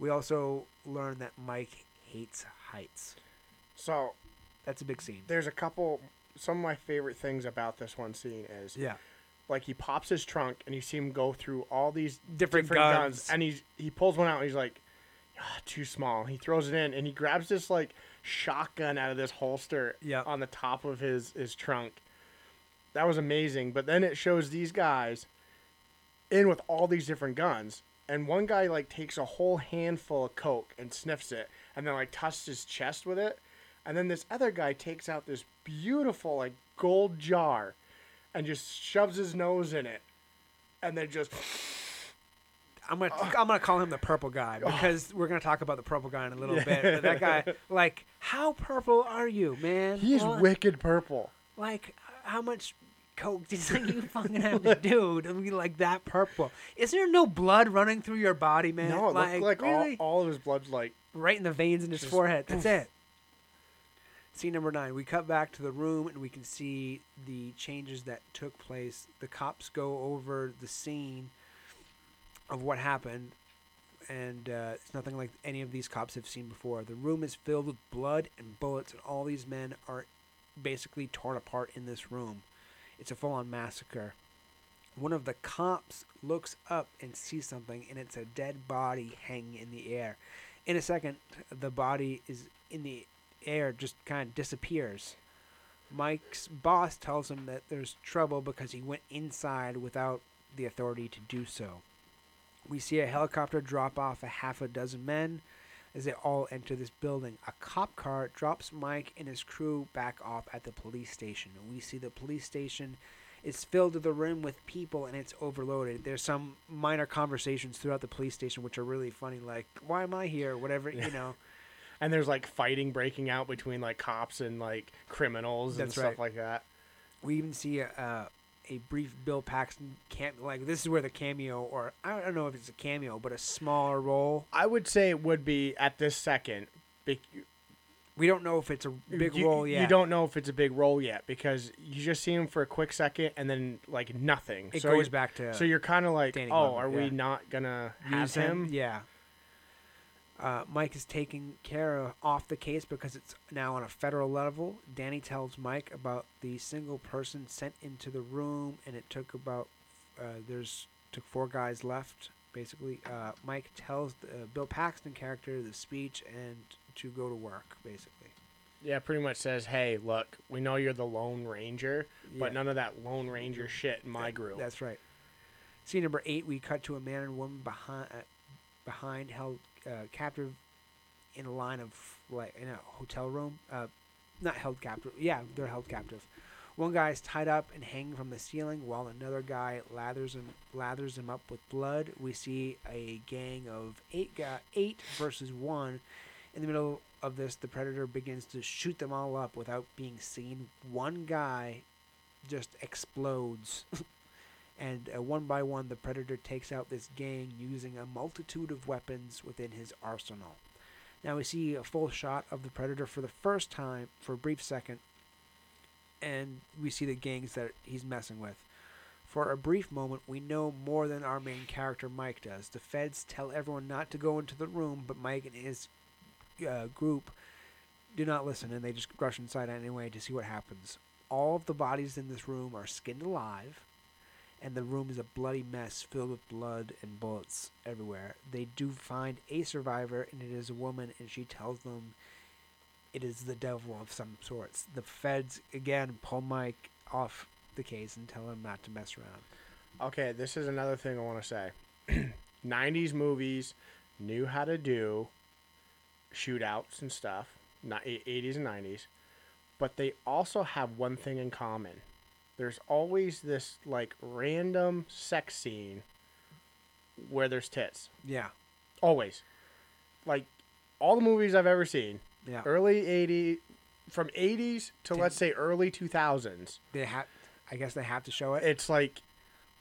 we also learn that Mike hates heights. So That's a big scene. there's a couple. Some of my favorite things about this one scene is Yeah. like he pops his trunk and you see him go through all these Different guns. and he's he pulls one out and he's like ah, too small he throws it in and he grabs this like shotgun out of this holster Yep. on the top of his his trunk that was amazing but then it shows these guys in with all these different guns and one guy like takes a whole handful of coke and sniffs it and then like touches his chest with it and then this other guy takes out this beautiful like gold jar and just shoves his nose in it and then just I'm gonna I'm gonna call him the purple guy because we're gonna talk about the purple guy in a little bit. But that guy, like, how purple are you, man? He's What? wicked purple Like, how much coke did you fucking have to do to be like that purple? Is there no blood running through your body, man? no like, like really? all, all of his blood's like right in the veins in his Just forehead. That's it. Scene number nine. We cut back to the room and we can see the changes that took place. The cops go over the scene of what happened, and uh, it's nothing like any of these cops have seen before. The room is filled with blood and bullets, and all these men are basically torn apart in this room. It's a full on massacre. One of the cops looks up and sees something, and it's a dead body hanging in the air. In a second, the body is in the air, just kind of disappears. Mike's boss tells him that there's trouble because he went inside without the authority to do so. We see a helicopter drop off a half a dozen men as they all enter this building. A cop car drops Mike and his crew back off at the police station. We see the police station is filled to the rim with people and it's overloaded. There's some minor conversations throughout the police station which are really funny, like "Why am I here?" Whatever you know. and there's like fighting breaking out between like cops and like criminals and That's stuff like that We even see a, a a brief Bill Paxton cam like this is where the cameo or I don't know if it's a cameo, but a smaller role. i would say it would be at this second We don't know if it's a big you, role yet. you don't know if it's a big role yet because you just see him for a quick second and then like nothing It so goes back to so you're kind of like Danny oh are we not gonna use him Yeah. Uh, Mike is taking care of off the case because it's now on a federal level. Danny tells Mike about the single person sent into the room, and it took about uh, there's took four guys left. Basically, uh, Mike tells the, uh, Bill Paxton character the speech and to go to work. Basically, Yeah, pretty much says, "Hey, look, we know you're the Lone Ranger, but none of that Lone Ranger shit in my That- group." That's right. Scene number eight, we cut to a man and woman behind, uh, behind held uh, captive in a line of like in a hotel room. Uh, not held captive. Yeah, they're held captive. One guy is tied up and hanging from the ceiling, while another guy lathers him lathers him up with blood. We see a gang of eight guy, eight versus one. In the middle of this, the predator begins to shoot them all up without being seen. One guy just explodes. and uh, one by one, the predator takes out this gang using a multitude of weapons within his arsenal. Now we see a full shot of the predator for the first time for a brief second, and we see the gangs that he's messing with. For a brief moment, we know more than our main character Mike does. The feds tell everyone not to go into the room, but Mike and his uh, group do not listen, and they just rush inside anyway to see what happens. All of the bodies in this room are skinned alive, and the room is a bloody mess filled with blood and bullets everywhere. They do find a survivor, and it is a woman, and she tells them it is the devil of some sorts. The feds again pull Mike off the case and tell him not to mess around. Okay, this is another thing I want to say. 90s movies knew how to do shootouts and stuff, not 80s and 90s, but they also have one thing in common. There's always this like random sex scene where there's tits. Yeah, Always. Like all the movies I've ever seen, yeah, early 80s, from 80s to let's say early 2000s, They have, I guess they have to show it. it's like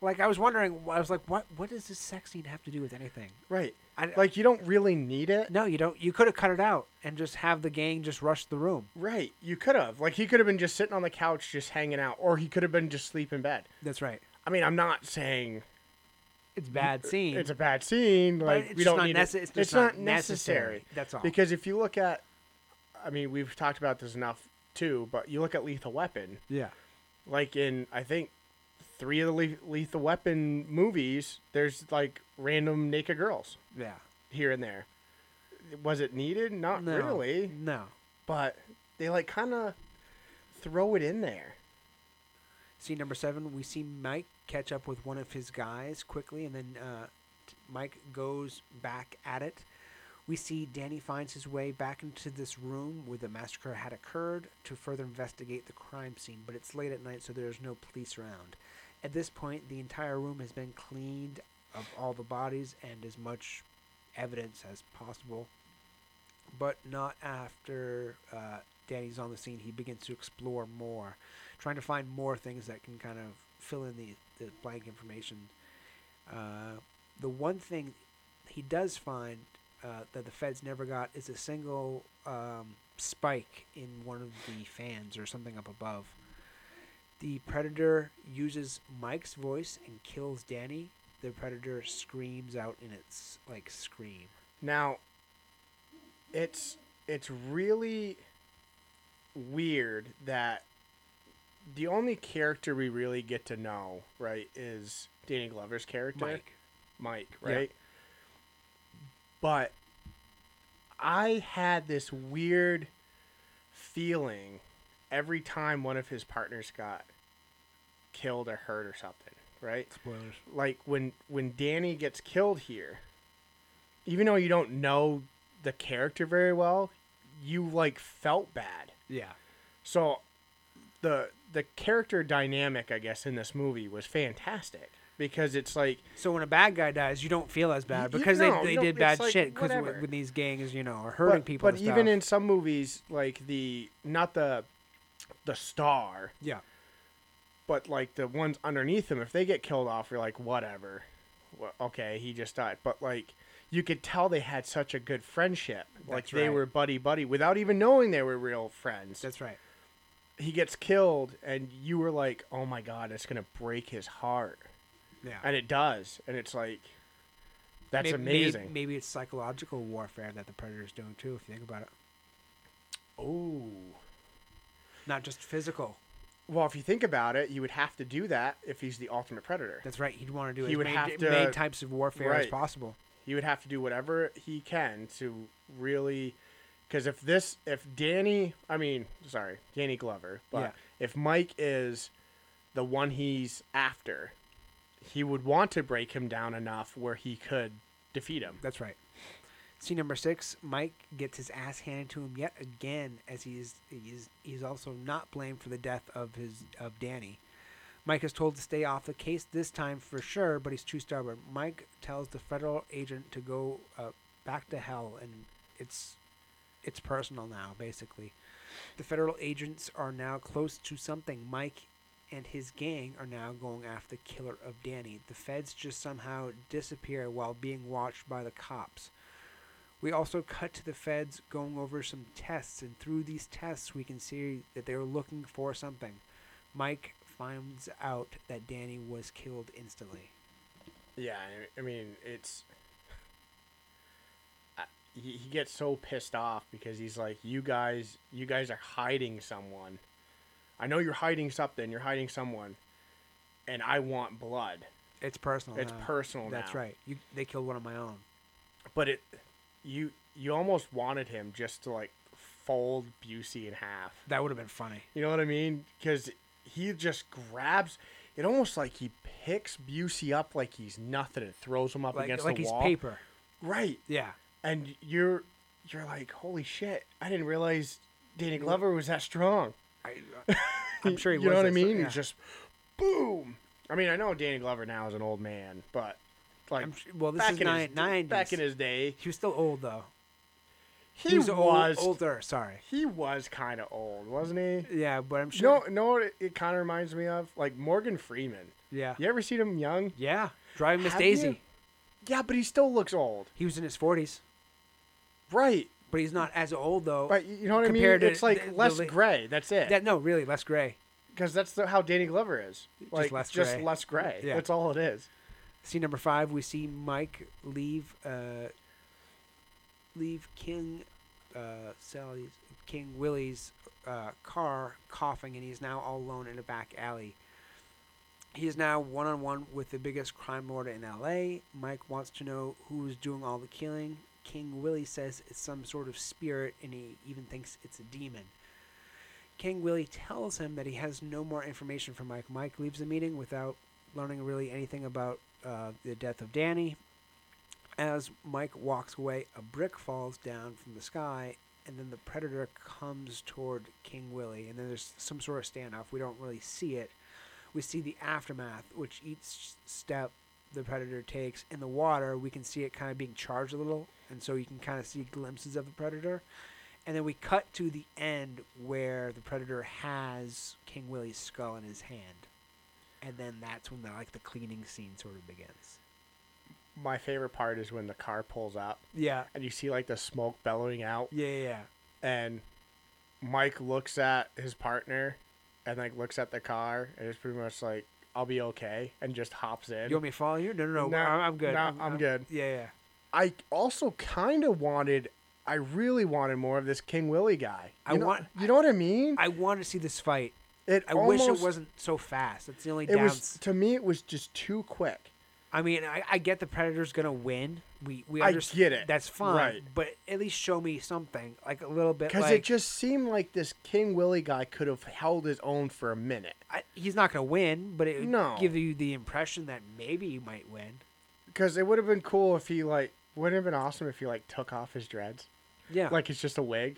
Like I was wondering, I was like, what what does this sex scene have to do with anything? right. I, Like you don't really need it. no, you don't. You could have cut it out and just have the gang just rush the room. Right. You could have. Like he could have been just sitting on the couch just hanging out or he could have been just asleep in bed. That's right. I mean, I'm not saying It's bad scene. it's a bad scene. Like it's we just don't not need nece- it. It's, just not, necessary. necessary. That's all. Because if you look at, I mean, we've talked about this enough too, but you look at Lethal Weapon, yeah. like in, I think, three of the Lethal Weapon movies, there's like random naked girls Yeah. here and there. Was it needed? Not No. really, No. but they like kind of throw it in there. Scene number seven, we see Mike catch up with one of his guys quickly, and then uh, Mike goes back at it. We see Danny finds his way back into this room where the massacre had occurred to further investigate the crime scene, but it's late at night, so there's no police around. At this point, the entire room has been cleaned of all the bodies and as much evidence as possible, but not after uh, Danny's on the scene. He begins to explore more trying to find more things that can kind of fill in the, the blank information. Uh, the one thing he does find uh, that the feds never got is a single um, spike in one of the fans or something up above. The predator uses Mike's voice and kills Danny. The predator screams out in its like scream. Now, it's it's really weird that the only character we really get to know, right, is Danny Glover's character, Mike. Mike, Yeah. right? But I had this weird feeling every time one of his partners got killed or hurt or something, right? Spoilers. like when when Danny gets killed here, even though you don't know the character very well, you like felt bad. Yeah. So the the character dynamic, I guess, in this movie was fantastic because it's like So when a bad guy dies, you don't feel as bad you- because no, they, they did bad like, shit. Because when these gangs, you know, are hurting but, people. But even in some movies, like the not the the star, yeah, but like the ones underneath him, if they get killed off, you're like, whatever. Well, okay, he just died. But like, you could tell they had such a good friendship. like they right. were buddy buddy without even knowing they were real friends. that's right. he gets killed, and you were like, oh my god, it's gonna break his heart, Yeah, and it does, and it's like, that's Maybe- amazing. Maybe, maybe it's psychological warfare that the predator's doing too. If you think about it, Oh. Not just physical. Well, if you think about it, you would have to do that if he's the ultimate predator. That's right. He'd want to do He as would many, have to- many types of warfare as possible. he would have to do whatever he can to really because if this if danny i mean sorry danny glover but Yeah. if mike is the one he's after he would want to break him down enough where he could defeat him That's right. Scene number six: Mike gets his ass handed to him yet again, as he's he's he's also not blamed for the death of his of Danny. Mike is told to stay off the case this time for sure, but he's too stubborn. Mike tells the federal agent to go uh, back to hell, and it's it's personal now, basically. The federal agents are now close to something. Mike and his gang are now going after the killer of Danny. The feds just somehow disappear while being watched by the cops. We also cut to the feds going over some tests, and through these tests, we can see that they were looking for something. Mike finds out that Danny was killed instantly. yeah i mean it's I- he gets so pissed off because he's like you guys you guys are hiding someone i know you're hiding something you're hiding someone and i want blood It's personal. It's now. personal That's now. right. You, they killed one of my own. but it you you almost wanted him just to like fold Busey in half. That would have been funny. You know what I mean? Because he just grabs it, almost like he picks Busey up like he's nothing and throws him up Like, against like the wall. Like he's paper. Right, Yeah. and you're you're like, holy shit! I didn't realize Danny mm. Glover was that strong. I, uh, I'm sure he was. you know what I mean? yeah. He's just boom. I mean, I know Danny Glover now is an old man, but like I'm su- well, this back is in nine, his 90s. back in his day, He was still old though. He, was, was, old, older. Sorry. He was kind of old, wasn't he? Yeah, but I'm sure. No, no. what it, it kind of reminds me of? Like Morgan Freeman. yeah. You ever seen him young? Yeah. Driving Miss Have Daisy. you? Yeah, but he still looks old. He was in his 40s, Right. but he's not as old though. But you know what I mean? Compared to It's like the- the less la- gray. That's it. That no, really, less gray. Because that's the, how Danny Glover is. Like less just gray. less gray. Yeah. That's all it is. Scene number five, we see Mike leave uh, leave King uh, Sally's King Willie's uh, car coughing, and he's now all alone in a back alley. He is now one on one with the biggest crime lord in L.A. Mike wants to know who's doing all the killing. King Willie says it's some sort of spirit, and he even thinks it's a demon. King Willie tells him that he has no more information from Mike. Mike leaves the meeting without learning really anything about uh, the death of Danny. As Mike walks away, a brick falls down from the sky, and then the predator comes toward King Willie, and then there's some sort of standoff. We don't really see it. We see the aftermath, which each step the predator takes in the water, we can see it kind of being charged a little, and so you can kind of see glimpses of the predator. And then we cut to the end where the predator has King Willie's skull in his hand, and then that's when the like the cleaning scene sort of begins. My favorite part is when the car pulls up Yeah, and you see like the smoke bellowing out, yeah, yeah. yeah. and Mike looks at his partner and like looks at the car and it's pretty much like, "I'll be okay," and just hops in. You want me to follow you? No, no, no. No, I'm, I'm good. no, I'm good. Yeah, yeah. I also kind of wanted, I really wanted more of this King Willie guy. I know, want- you know what I mean? I want to see this fight. It I wish it wasn't so fast. That's the only It downs. was to me. It was just too quick. I mean, I, I get the Predator's gonna win. We we I get it. That's fine. Right. But at least show me something, like a little bit. Because Like it just seemed like this King Willie guy could have held his own for a minute. I, he's not gonna win, but it would No. give you the impression that maybe you might win. Because it would have been cool if he like wouldn't it have been awesome if he like took off his dreads, Yeah. like it's just a wig,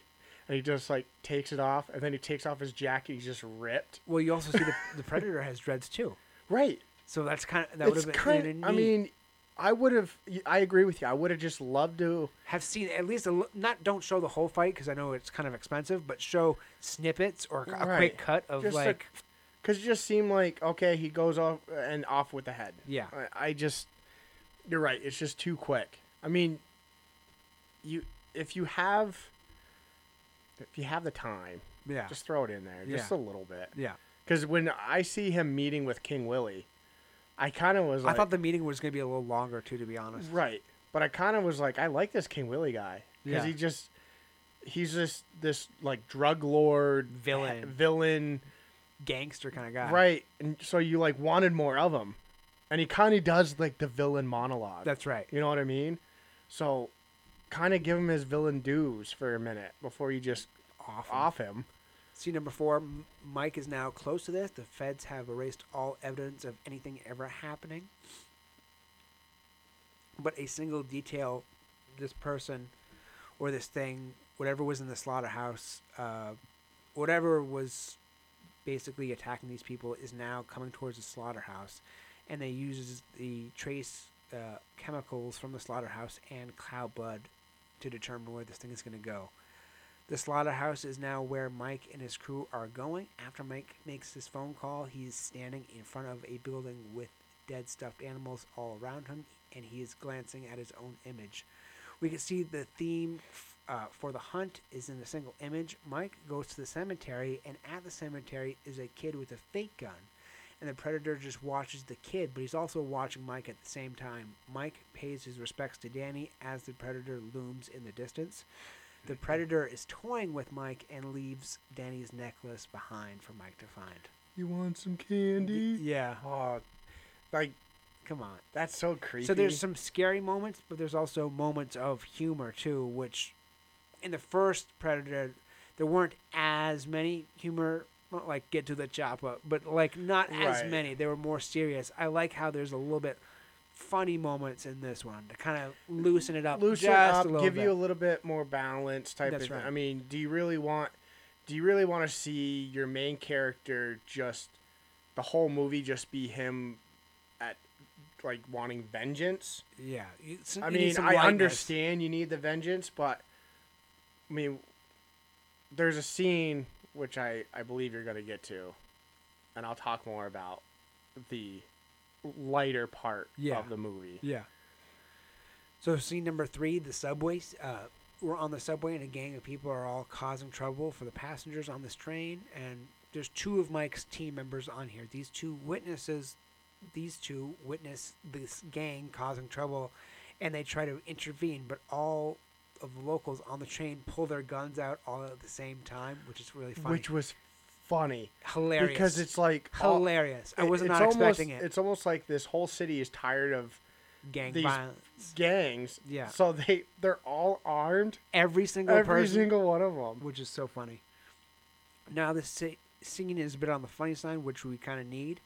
and he just like takes it off, and then he takes off his jacket. He's just ripped. well, you also see the the Predator has dreads too. Right. So that's kind of that would have been. kind. I mean, I would have. I agree with you. I would have just loved to. have seen at least a, not don't show the whole fight because I know it's kind of expensive, but show snippets or a Right. quick cut of Just like Because it just seemed like okay, he goes off and off with the head. yeah, I, I just. You're right. It's just too quick. I mean, you if you have. If you have the time, yeah, just throw it in there, just Yeah. a little bit. yeah. Because when I see him meeting with King Willie, I kind of was like, I thought the meeting was gonna be a little longer too, to be honest. right, but I kind of was like, I like this King Willie guy because Yeah. he just, he's just this like drug lord Villain. villain, Gangster kind of guy. right? And so you like wanted more of him, and he kind of does like the villain monologue. That's right. you know what I mean? So, kind of give him his villain dues for a minute before you just Off. off him. Scene number four. Mike is now close to this. The feds have erased all evidence of anything ever happening. But a single detail, this person or this thing, whatever was in the slaughterhouse, uh, whatever was basically attacking these people, is now coming towards the slaughterhouse, and they use the trace uh, chemicals from the slaughterhouse and cloud blood to determine where this thing is going to go. The slaughterhouse is now where Mike and his crew are going. After Mike makes his phone call, he's standing in front of a building with dead stuffed animals all around him, and he is glancing at his own image. We can see the theme uh, for the hunt is in a single image. Mike goes to the cemetery, and at the cemetery is a kid with a fake gun. And the predator just watches the kid, but he's also watching Mike at the same time. Mike pays his respects to Danny as the predator looms in the distance. The predator is toying with Mike and leaves Danny's necklace behind for Mike to find. You want some candy? Yeah, Oh, like come on. that's so creepy. So there's some scary moments, but there's also moments of humor too, which in the first Predator there weren't as many humor not like get to the chopper, but like not as many. They were more serious. I like how there's a little bit funny moments in this one to kind of loosen it up loosen up, a little give bit. you a little bit more balance type That's of right. I mean, do you really want do you really want to see your main character just the whole movie just be him at like wanting vengeance? yeah, some, I mean, I lightness. understand you need the vengeance, but I mean, there's a scene which I I believe you're gonna get to, and I'll talk more about the lighter part Yeah. of the movie. Yeah. So scene number three, the subway. Uh, we're on the subway, and a gang of people are all causing trouble for the passengers on this train. And there's two of Mike's team members on here. These two witnesses, these two witness this gang causing trouble, and they try to intervene. But all of the locals on the train pull their guns out all at the same time, which is really funny. Which was funny hilarious because it's like all- hilarious. I was not almost, expecting it. It's almost like this whole city is tired of gang these violence. gangs. Yeah. So they they're all armed. Every single person. Every person. single one of them. which is so funny. Now this si- scene is a bit on the funny side, which we kind of need.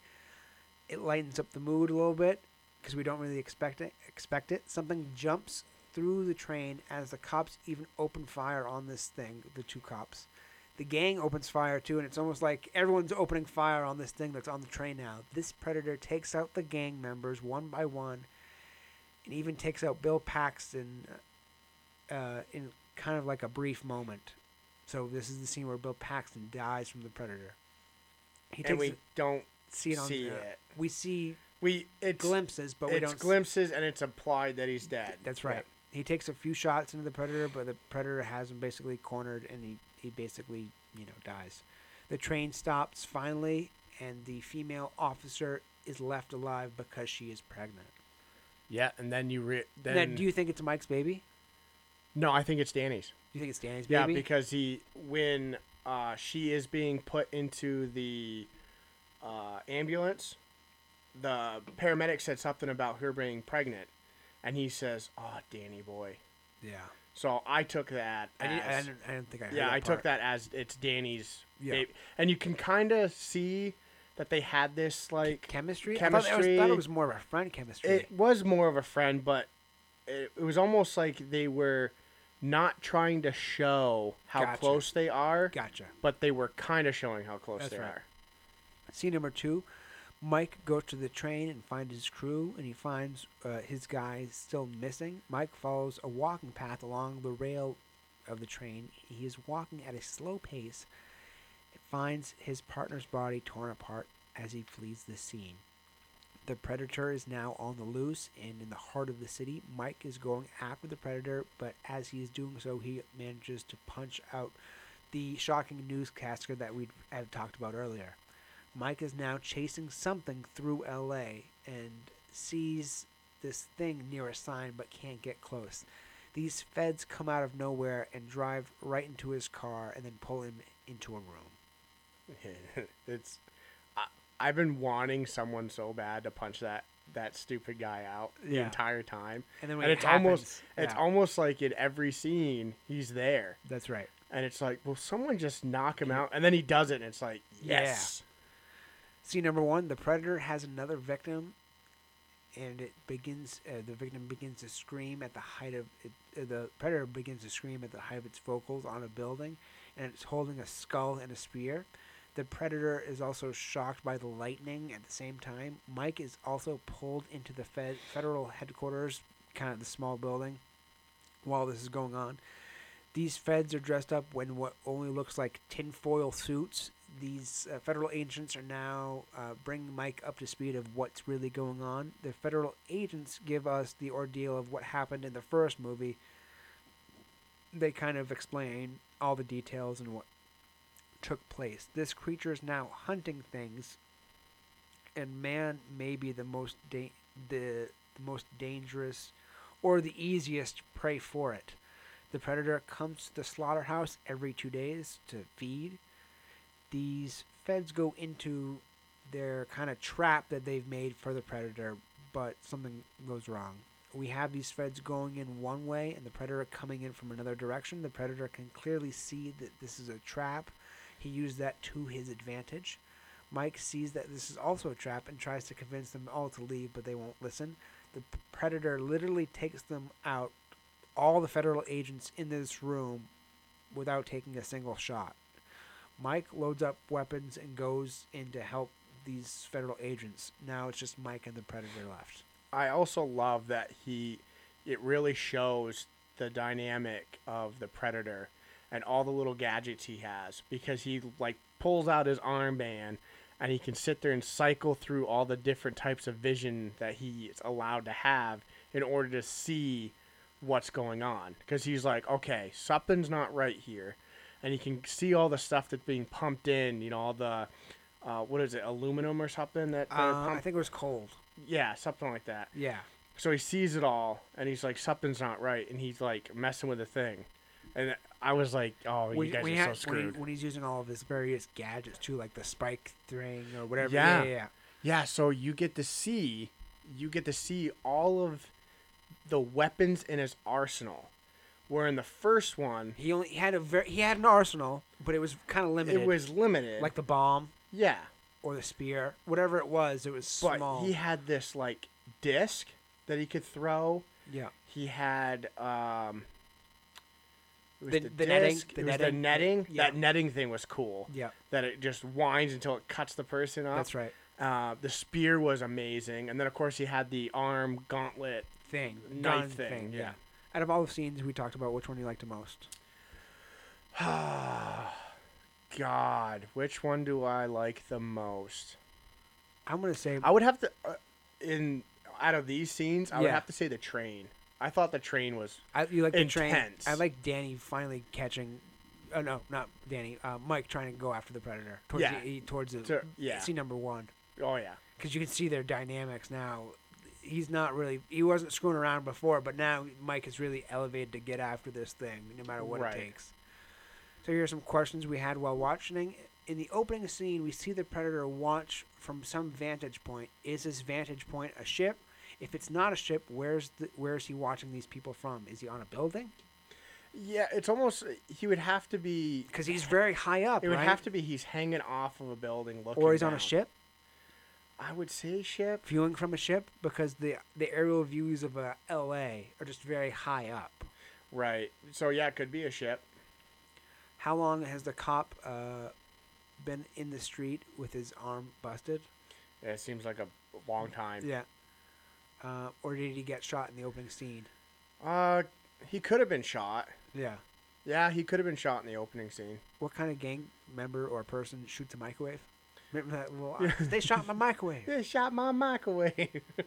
It lightens up the mood a little bit because we don't really expect it. Expect it. Something jumps through the train as the cops even open fire on this thing. The two cops. The gang opens fire too, and it's almost like everyone's opening fire on this thing that's on the train now. This predator takes out the gang members one by one, and even takes out Bill Paxton uh, in kind of like a brief moment. So this is the scene where Bill Paxton dies from the predator. He and we it- don't see it on see uh, it. We see We it's glimpses, but we it's don't. glimpses and it's implied that he's dead. That's right. He takes a few shots into the predator, but the predator has him basically cornered, and he, he basically you know dies. The train stops finally, and the female officer is left alive because she is pregnant. Yeah, and then you re- then Now, do you think it's Mike's baby? no, I think it's Danny's. You think it's Danny's Yeah, baby? Yeah, because he when uh, she is being put into the uh, ambulance, the paramedic said something about her being pregnant, and he says, "Oh, Danny boy." yeah. So I took that. I, did, I, didn't, I didn't think I heard yeah, I part. took that as it's Danny's. Yeah. baby. and you can kind of see that they had this like chemistry. Chemistry. I thought, it was, thought it was more of a friend chemistry. it was more of a friend, but it, it was almost like they were not trying to show how Gotcha. close they are, gotcha. but they were kind of showing how close That's they right. are. Scene number two, Mike goes to the train and finds his crew, and he finds uh, his guys still missing. Mike follows a walking path along the rail of the train. He is walking at a slow pace finds his partner's body torn apart as he flees the scene. The predator is now on the loose and in the heart of the city. Mike is going after the predator, but as he is doing so, he manages to punch out the shocking newscaster that we had talked about earlier. Mike is now chasing something through LA and sees this thing near a sign but can't get close. These feds come out of nowhere and drive right into his car and then pull him into a room. it's I, I've been wanting someone so bad to punch that that stupid guy out the Yeah. entire time, And then when and it it's almost happens- it's almost like in every scene he's there, that's right. and it's like, will someone just knock him out? And then he does it, and it's like, Yeah. yes, Scene number one: the predator has another victim, and it begins. Uh, the victim begins to scream at the height of it, uh, the predator begins to scream at the height of its vocals on a building, and it's holding a skull and a spear. The predator is also shocked by the lightning. At the same time, Mike is also pulled into the fed, federal headquarters, kind of the small building, while this is going on. These feds are dressed up in what only looks like tinfoil suits. These uh, federal agents are now uh, bringing Mike up to speed of what's really going on. The federal agents give us the ordeal of what happened in the first movie. They kind of explain all the details and what took place. This creature is now hunting things, and man may be the most da- the, the most dangerous or the easiest prey for it. The predator comes to the slaughterhouse every two days to feed. These feds go into their kind of trap that they've made for the predator, but something goes wrong. We have these feds going in one way and the predator coming in from another direction. The predator can clearly see that this is a trap. He used that to his advantage. Mike sees that this is also a trap and tries to convince them all to leave, but they won't listen. The predator literally takes them out, all the federal agents in this room, without taking a single shot. Mike loads up weapons and goes in to help these federal agents. Now it's just Mike and the predator left. I also love that he, it really shows the dynamic of the predator and all the little gadgets he has because he like pulls out his armband and he can sit there and cycle through all the different types of vision that he is allowed to have in order to see what's going on because he's like okay something's not right here and you can see all the stuff that's being pumped in you know all the uh, what is it aluminum or something that Uh, I think it was cold. yeah something like that Yeah. so he sees it all, and he's like, something's not right, and he's like messing with the thing, and I was like, oh, you guys are he so had- when, he- screwed. when he's using all of his various gadgets too, like the spike thing or whatever. Yeah. yeah, yeah. Yeah, so you get to see, you get to see all of the weapons in his arsenal. Where in the first one, He only he had a very he had an arsenal, but it was kind of limited. it was limited. like the bomb yeah, or the spear, whatever it was. It was but small. he had this like disc that he could throw. yeah. He had um. It was The- the, the netting- disc, the it was netting. the netting. Yeah. That netting thing was cool. Yeah. that it just winds until it cuts the person off. That's right. Uh, the spear was amazing, and then of course he had the arm gauntlet. Thing. Knife gun thing, yeah. Out of all the scenes we talked about, which one you liked the most? God, which one do I like the most? I'm gonna say I would have to, uh, in out of these scenes, I would Yeah. have to say the train. I thought the train was I, you like the train. intense. I like Danny finally catching. Oh no, not Danny. Uh, Mike trying to go after the predator towards Yeah. the, towards the To- yeah. scene number one oh yeah, because you can see their dynamics now. He's not really. He wasn't screwing around before, but now Mike is really elevated to get after this thing, no matter what Right. it takes. So here are some questions we had while watching. In the opening scene, we see the predator watch from some vantage point. Is this vantage point a ship? If it's not a ship, where's the where is he watching these people from? Is he on a building? yeah. It's almost he would have to be. Because he's very high up, It would right? have to be he's hanging off of a building looking. or he's on a ship, I would say ship. viewing from a ship, because the the aerial views of uh, L.A. are just very high up. Right. So yeah, it could be a ship. How long has the cop uh, been in the street with his arm busted? Yeah, it seems like a long time. Yeah. Uh, or did he get shot in the opening scene? Uh, he could have been shot. Yeah. Yeah, he could have been shot in the opening scene. What kind of gang member or person shoots a microwave? Remember that? Well, uh, they shot my microwave. They shot my microwave.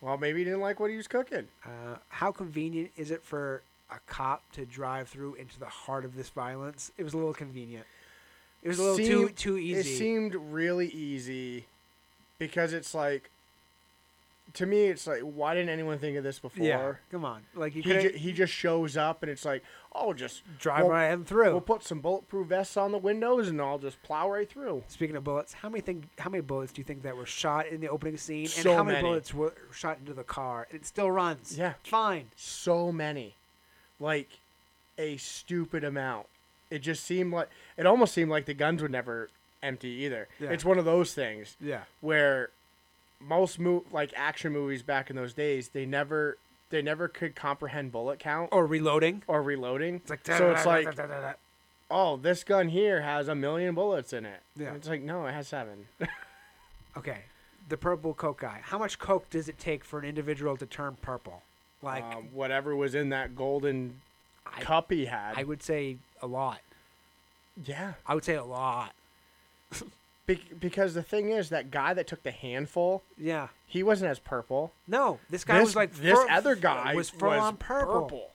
well, maybe he didn't like what he was cooking. Uh, how convenient is it for a cop to drive through into the heart of this violence? It was a little convenient. It was a little too Seemed- too easy. It seemed really easy because it's like, to me, it's like, why didn't anyone think of this before? yeah, come on. Like He, ju- he just shows up and it's like, oh, just drive we'll, right through. We'll put some bulletproof vests on the windows and I'll just plow right through. Speaking of bullets, how many think how many bullets do you think that were shot in the opening scene, and So how many, many. bullets were shot into the car? And it still runs. Yeah. fine. So many, like a stupid amount. It just seemed like it almost seemed like the guns would never empty either. Yeah. It's one of those things Yeah, where most mo- like action movies back in those days, they never they never could comprehend bullet count or reloading. or reloading. It's like so it's like, oh, this gun here has a million bullets in it. Yeah. And it's like no, it has seven. okay, the purple coke guy. How much coke does it take for an individual to turn purple? Like um, whatever was in that golden I, cup he had. I would say a lot. yeah. I would say a lot. Be- because the thing is, that guy that took the handful, Yeah. he wasn't as purple. No, this guy this, was like this fur- other guy was full on purple. purple.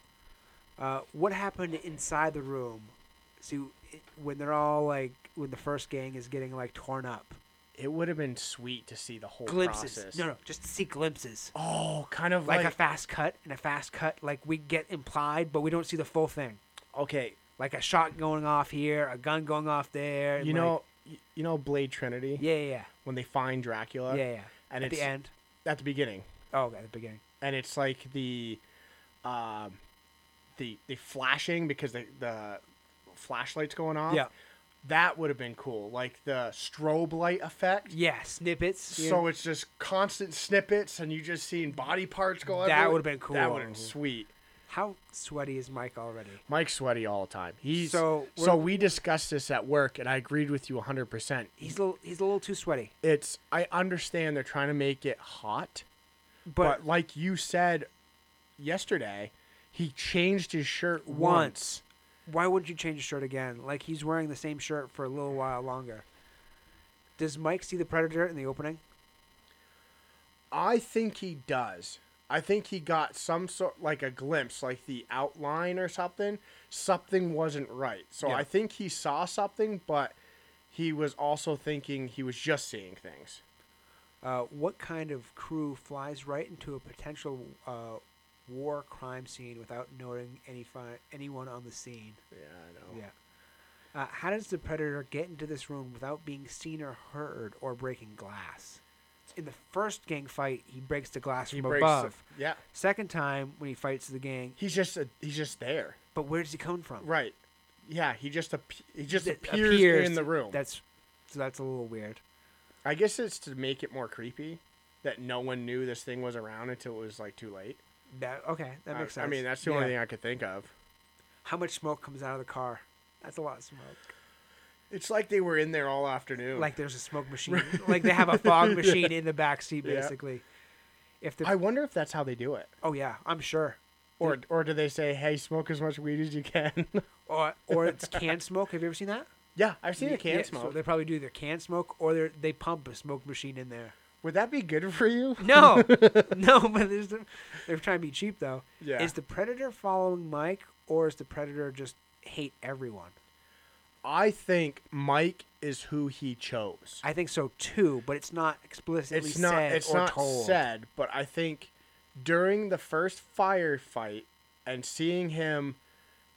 Uh, what happened inside the room? See, it- when they're all like, when the first gang is getting like torn up, It would have been sweet to see the whole glimpses. process. No, no, just to see glimpses. Oh, kind of Like, like, a fast cut and a fast cut, like we get implied, but we don't see the full thing. okay. Like a shot going off here, a gun going off there. You like- know, you know Blade Trinity yeah, yeah, when they find Dracula yeah, yeah. and At the end. at the beginning, Oh, okay, at the beginning. and it's like the, um, the the flashing because the the flashlight's going off. Yeah, that would have been cool, like the strobe light effect. yeah. Snippets. So know. it's just constant snippets, and you just seeing body parts go. Up. That would've been cool. That would have been sweet. How sweaty is Mike already? Mike's sweaty all the time. He's So, so we're- discussed this at work, and I agreed with you 100. percent He's a little, he's a little too sweaty. It's I understand they're trying to make it hot, But, but, like you said yesterday, he changed his shirt Once. once. why wouldn't you change his shirt again? Like he's wearing the same shirt for a little while longer. Does Mike see the predator in the opening? I think he does. I think he got some sort like a glimpse, like the outline or something. Something wasn't right. So Yeah. I think he saw something, but he was also thinking he was just seeing things. Uh, what kind of crew flies right into a potential uh, war crime scene without knowing any fi- anyone on the scene? Yeah, I know. Yeah. Uh, how does the predator get into this room without being seen or heard or breaking glass? In the first gang fight, he breaks the glass He from above. the- yeah, Second time, when he fights the gang, he's just a, he's just there. but where does he come from? Right. Yeah, he just ap- he just That appears, in the room. That's so that's a little weird. I guess it's to make it more creepy that no one knew this thing was around until it was like too late. That okay, that I- makes sense. I mean, that's the Yeah. only thing I could think of. How much smoke comes out of the car? That's a lot of smoke. It's like they were in there all afternoon. Like there's a smoke machine. like they have a fog Yeah. machine in the back seat, Yeah. basically. If the I wonder if that's how they do it. oh yeah, I'm sure. Or or do they say, "Hey, smoke as much weed as you can"? Or or it's can smoke. Have you ever seen that? yeah, I've seen Yeah, a can yeah, smoke. So they probably do either can smoke or they they pump a smoke machine in there. Would that be good for you? No, no, but there's the, they're trying to be cheap though. Yeah. Is the predator following Mike, or is the predator just hate everyone? I think Mike is who he chose. I think so too, but it's not explicitly It's not. said It's or not told. said, but I think during the first firefight and seeing him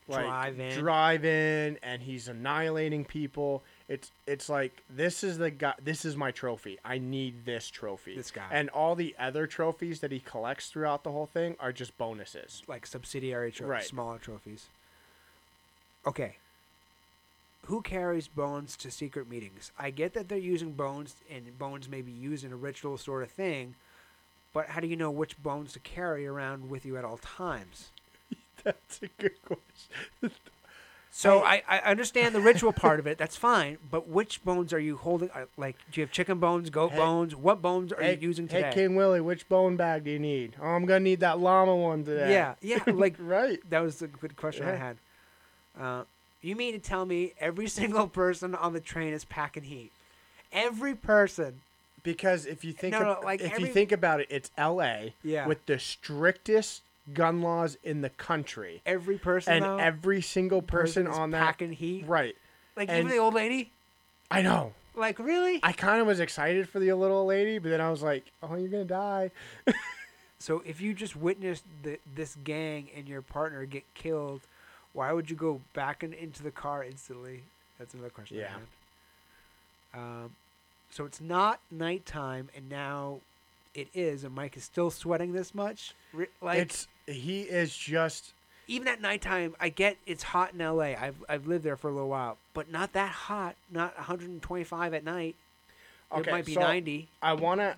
like Drive in. drive in and he's annihilating people. It's it's like this is the guy. This is my trophy. I need this trophy. This guy. and all the other trophies that he collects throughout the whole thing are just bonuses. like subsidiary trophies, Right. smaller trophies. Okay. Who carries bones to secret meetings? I get that they're using bones, and bones may be used in a ritual sort of thing, but how do you know which bones to carry around with you at all times? That's a good question. So I, I understand the ritual part of it. That's fine, but which bones are you holding? Uh, Like, do you have chicken bones, goat Hey. bones? What bones are hey, you using today? hey. King Willie, which bone bag do you need? Oh, I'm gonna need that llama one today. Yeah, yeah. Like right. that was the good question I had. Uh, you mean to tell me every single person on the train is packing heat? Every person. Because if you think No, no, ab- like if every- you think about it, it's L.A. Yeah. with the strictest gun laws in the country, Every person. and though, every single person on that packing heat. right. Like and- even the old lady. I know. Like really? I kind of was excited for the little lady, but then I was like, "Oh, you're gonna die." So if you just witnessed the, this gang and your partner get killed, why would you go back in, into the car instantly? That's another question. I Yeah. Um, so it's not nighttime, and now it is, and Mike is still sweating this much. Like it's he is just even at nighttime, I get it's hot in LA. I've I've lived there for a little while, but not that hot. Not 125 at night. it Okay, might be so 90. I wanna.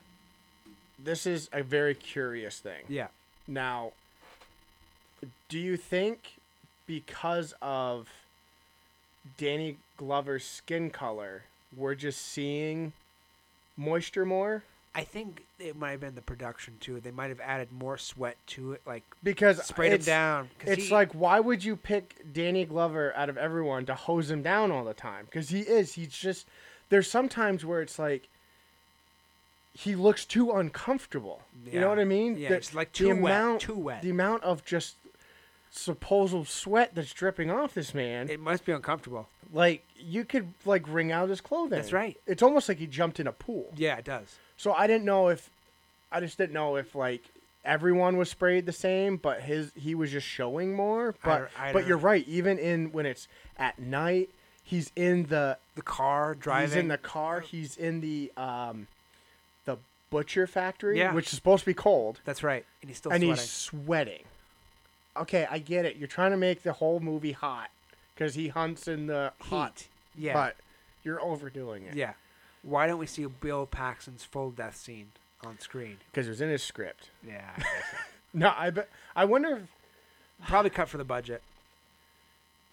This is a very curious thing. Yeah. Now, do you think because of Danny Glover's skin color, we're just seeing moisture more? I think it might have been the production too. They might have added more sweat to it, like Because sprayed him down. It's he- like, why would you pick Danny Glover out of everyone to hose him down all the time? Because he is. He's just. There's sometimes where it's like. He looks too uncomfortable. You know what I mean? Yeah, The- it's like too wet, amount- too wet. The amount of just supposed sweat that's dripping off this man. it must be uncomfortable. like you could like wring out his clothing. That's right. It's almost like he jumped in a pool. Yeah, it does. So I didn't know if I just didn't know if like everyone was sprayed the same, but his he was just showing more. But don't- I but you're know. right. Even in when it's at night, he's in the The car driving. he's in the car. He's in the um the butcher factory, Yeah. which is supposed to be cold, That's right, and he's still and sweating. he's sweating. Okay, I get it. You're trying to make the whole movie hot because he hunts in the hot, Heat. Yeah. but you're overdoing it. yeah. Why don't we see Bill Paxton's full death scene on screen? because it was in his script. Yeah. I. No, I bet. I wonder if Probably cut for the budget.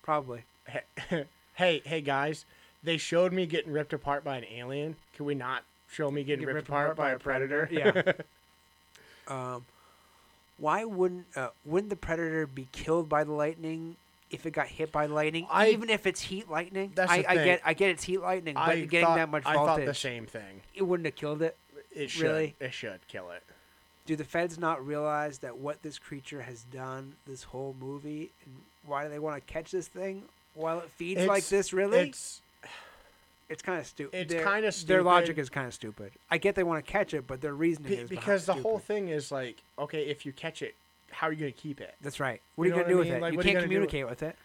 Probably. hey, hey guys, they showed me getting ripped apart by an alien. Can we not show me getting Get ripped, apart, by a predator? Yeah. um, why wouldn't uh, wouldn't the predator be killed by the lightning if it got hit by lightning, I- even if it's heat lightning. That's I, the I get I get it's heat lightning, but I getting thought, that much voltage, I thought the same thing. it wouldn't have killed it. It should. Really? It should kill it. Do the feds not realize that what this creature has done this whole movie, and why do they want to catch this thing while it feeds like this? Really, It's it's kind of stupid. it's kinda stupid. Their logic is kind of stupid. I get they want to catch it, but their reasoning be- is because the stupid. whole thing is like, okay, if you catch it, how are you gonna keep it? That's right. What You are you gonna do what I with it? Like, you what are you can't do with- communicate with it.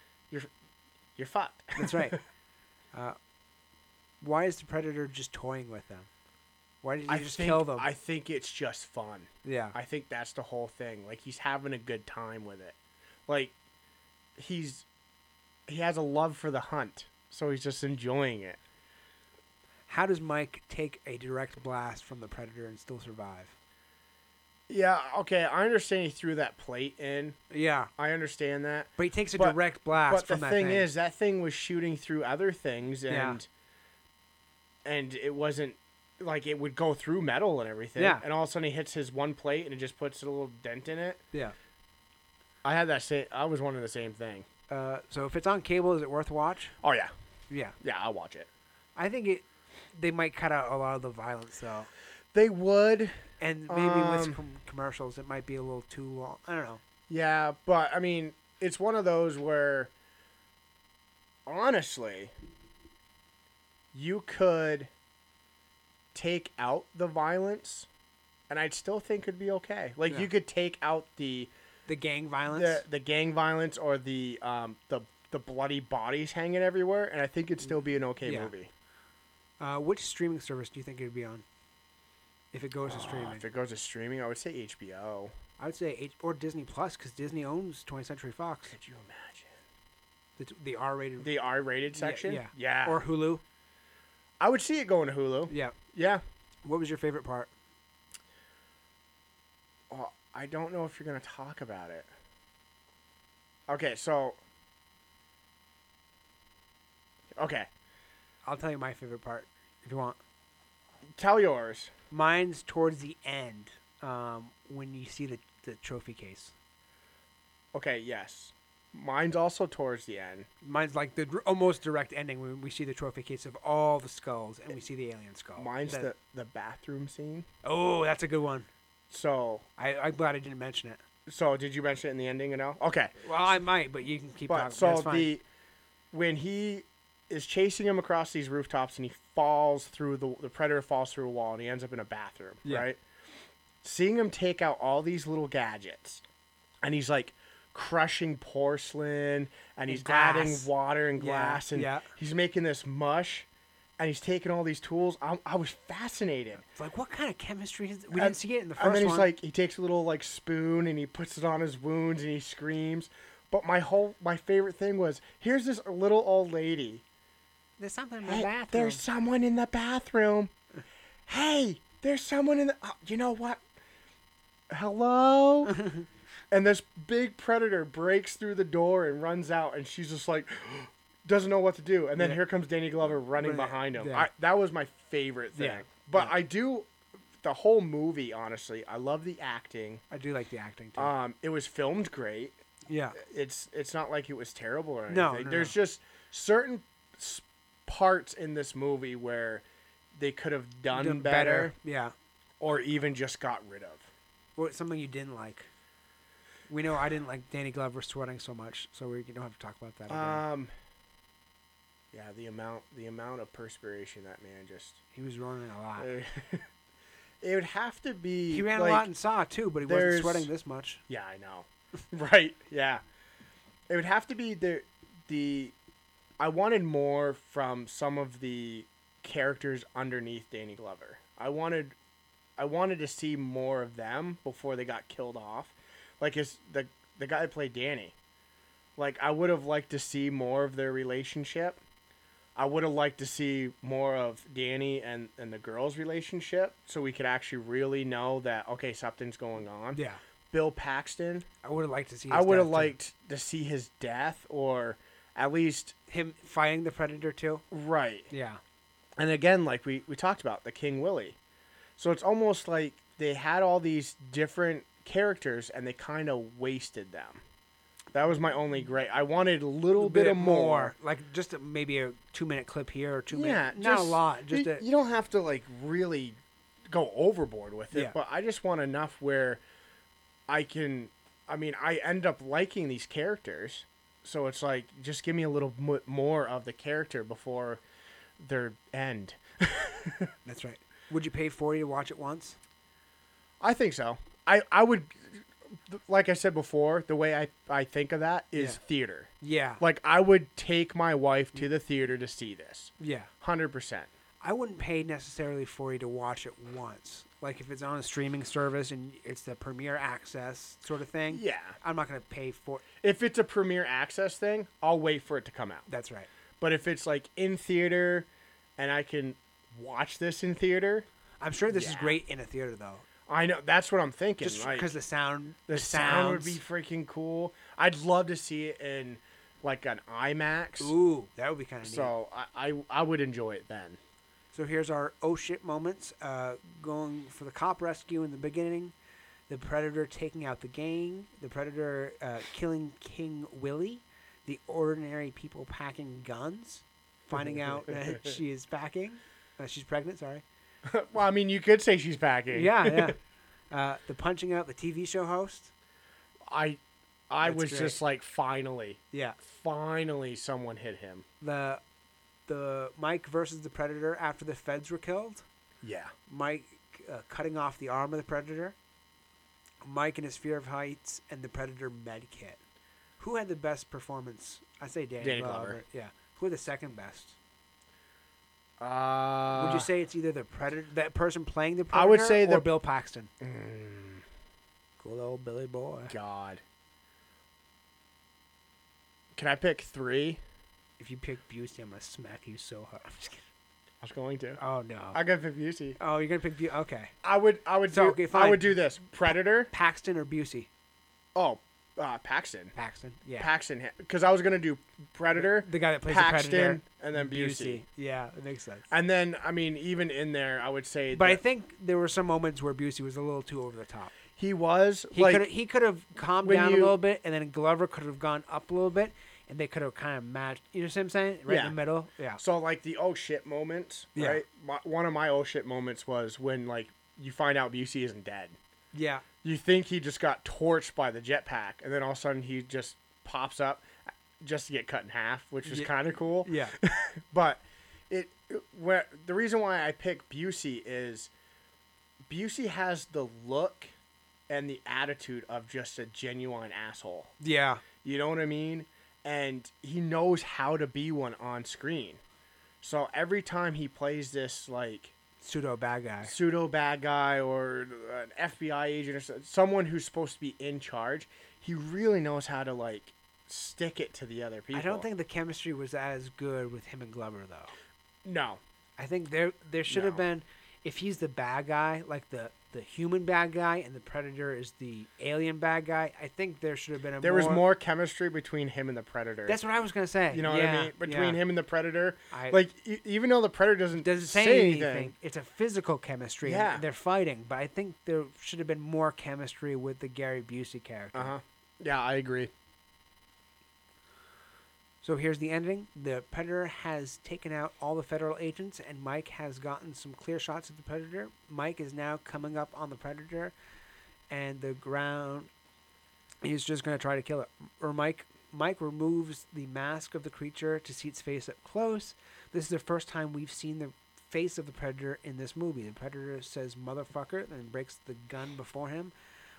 You're fucked. That's right. uh, why is the predator just toying with them? Why did he I just think, kill them? I think it's just fun. yeah. I think that's the whole thing. Like he's having a good time with it. Like he's he has a love for the hunt, so he's just enjoying it. How does Mike take a direct blast from the predator and still survive? Yeah, okay, I understand he threw that plate in. Yeah, I understand that. but he takes a But- direct blast but the from that thing thing. is, that thing was shooting through other things, Yeah. and and it wasn't like it would go through metal and everything. Yeah. And all of a sudden, he hits his one plate, and it just puts a little dent in it. yeah. I had that same. I was wondering the same thing. Uh, so if it's on cable, is it worth watch? Oh yeah, Yeah, yeah, I'll watch it. I think it. They might cut out a lot of the violence though, They would, and maybe with Um, com- commercials, it might be a little too long. I don't know. yeah, but I mean, it's one of those where, honestly, you could take out the violence, and I'd still think it'd be okay. Like Yeah. you could take out the The gang violence. the the gang violence or the um the the bloody bodies hanging everywhere, and I think it'd still be an okay Yeah. movie. Uh, which streaming service do you think it would be on? If it goes to streaming, If it goes to streaming, I would say HBO. I would say H- or Disney Plus because Disney owns 20th Century Fox, Could you imagine the, t- the R-rated the R-rated section? yeah. yeah. or Hulu. I would see it going to Hulu. Yeah. Yeah. What was your favorite part? Well, I don't know if you're gonna talk about it. Okay, so. Okay, I'll tell you my favorite part if you want. tell yours. Mine's towards the end um, when you see the, the trophy case. Okay, yes. Mine's also towards the end. Mine's like the almost direct ending when we see the trophy case of all the skulls and we see the alien skull. Mine's That- the the bathroom scene. oh, that's a good one. So, I, I'm glad I didn't mention it. so did you mention it in the ending? You know? Okay. Well, I might, but you can keep But talking. so the when he is chasing him across these rooftops and he falls through the the predator falls through a wall and he ends up in a bathroom, Yeah. right? Seeing him take out all these little gadgets, and he's like crushing porcelain and he's adding water and Yeah, glass and yeah. he's making this mush and he's taking all these tools. I, I was fascinated. It's like, what kind of chemistry is? We And- didn't see it in the first and then he's one. like, he takes a little like spoon and he puts it on his wounds and he screams. But my whole my favorite thing was here's this little old lady. "There's something in the Hey, bathroom." there's someone in the bathroom. Hey, there's someone in the. oh, you know what? Hello. and this big predator breaks through the door and runs out, and she's just like. Doesn't know what to do, and then Yeah. here comes Danny Glover running Running- behind him. yeah. I, that was my favorite thing. Yeah, But. I do, the whole movie. Honestly, I love the acting. I do like the acting too. Um, it was filmed great. yeah, It's it's not like it was terrible or anything. No, no, There's just certain parts in this movie where they could have done Done better, Yeah. or even just got rid of. What something you didn't like? We know I didn't like Danny Glover sweating so much, so we don't have to talk about that. Again. Um, yeah, the amount the amount of perspiration that man just. he was running a lot. it would have to be. He ran like, a lot in Saw too, but he wasn't sweating this much. Yeah, I know. right. Yeah. It would have to be the the I wanted more from some of the characters underneath Danny Glover. I wanted I wanted to see more of them before they got killed off. Like his the the guy that played Danny. Like I would have liked to see more of their relationship. I would have liked to see more of Danny and, and the girl's relationship so we could actually really know that okay, something's going on. Yeah, Bill Paxton, I would have liked to see. I would have liked to see his death or at least him fighting the predator too. right. Yeah, And again, like we, we talked about, the King Willie. So it's almost like they had all these different characters and they kind of wasted them. That was my only great. I wanted a little bit, of more. like just a, maybe a two minute clip here or two Yeah, minutes. Not a lot. Just you, a, you don't have to like really go overboard with it, Yeah. but I just want enough where I can. I mean, I end up liking these characters, so it's like just give me a little mo- more of the character before their end. that's right. Would you pay forty to watch it once? I think so. I I would, like I said before, the way I I think of that is Yeah. theater. Yeah. Like I would take my wife to the theater to see this, Yeah. hundred percent. I wouldn't pay necessarily forty to watch it once. Like if it's on a streaming service and it's the premiere access sort of thing. Yeah. I'm not gonna pay for. If it's a premiere access thing, I'll wait for it to come out. That's right. But if it's like in theater and I can watch this in theater, I'm sure this is great in a theater though, I know that's what I'm thinking. just like, because the sound, the sound would be freaking cool. I'd love to see it in like an IMAX. Ooh, that would be kind of neat. So I, I I would enjoy it then. So here's our oh shit moments. Uh, going for the cop rescue in the beginning, the predator taking out the gang, the predator uh, killing King Willie, the ordinary people packing guns, finding out that she is packing, uh, she's pregnant. Sorry. well, I mean, you could say she's packing. Yeah, yeah. uh, the punching out the TV show host. I I That's was great. just like, finally, Yeah. finally, someone hit him. The the Mike versus the predator after the feds were killed. Yeah. Mike uh, cutting off the arm of the predator. Mike and his fear of heights, and the predator med kit. Who had the best performance? I say Danny, Danny Glover. Glover. Yeah. Who had the second best? Uh, Would you say it's either the predator, that person playing the predator, I predator, would say or the- Bill Paxton? Mm, Cool old Billy boy. God. Can I pick three? If you pick Busey, I'm gonna smack you so hard. I'm just kidding. I was going to. Oh no. I got pick Busey. oh, you're gonna pick Busey. Okay. I would. I would. So, do, okay, I would do this. Predator. Paxton or Busey? Oh, uh, Paxton. Paxton. Yeah. Paxton. Because I was gonna do Predator, the guy that plays the predator. Paxton, and then Busey. Yeah, it makes sense. And then, I mean, even in there, I would say. But I think there were some moments where Busey was a little too over the top. he was He like could he could have calmed down a little bit, and then Glover could have gone up a little bit, and they could have kind of matched. You know what I'm saying? Right Yeah. in the middle. Yeah. So like the oh shit moments, Yeah. right? My, one of my oh shit moments was when like you find out Busey isn't dead. Yeah. You think he just got torched by the jetpack, and then all of a sudden he just pops up just to get cut in half, which is Yeah. kind of cool. Yeah. But it, where the reason why I pick Busey is Busey has the look and the attitude of just a genuine asshole. yeah. You know what I mean? And he knows how to be one on screen. So every time he plays this like Pseudo bad guy. pseudo bad guy or an FBI agent or someone who's supposed to be in charge, he really knows how to like stick it to the other people. I don't think the chemistry was as good with him and Glover though. no. I think there there should have been if he's the bad guy, like the the human bad guy, and the predator is the alien bad guy. I think there should have been a There more, was more chemistry between him and the predator. That's what I was gonna say. you know what I mean? Between yeah. him and the predator, I- like e- even though the predator doesn't doesn't say, say anything. anything, It's a physical chemistry. and Yeah. they're fighting, but I think there should have been more chemistry with the Gary Busey character. uh huh. Yeah, I agree. So here's the ending. The Predator has taken out all the federal agents, and Mike has gotten some clear shots of the Predator. Mike is now coming up on the Predator, and the ground. He's just going to try to kill it. Or Mike. Mike removes the mask of the creature to see its face up close. This is the first time we've seen the face of the Predator in this movie. The Predator says "motherfucker" and breaks the gun before him.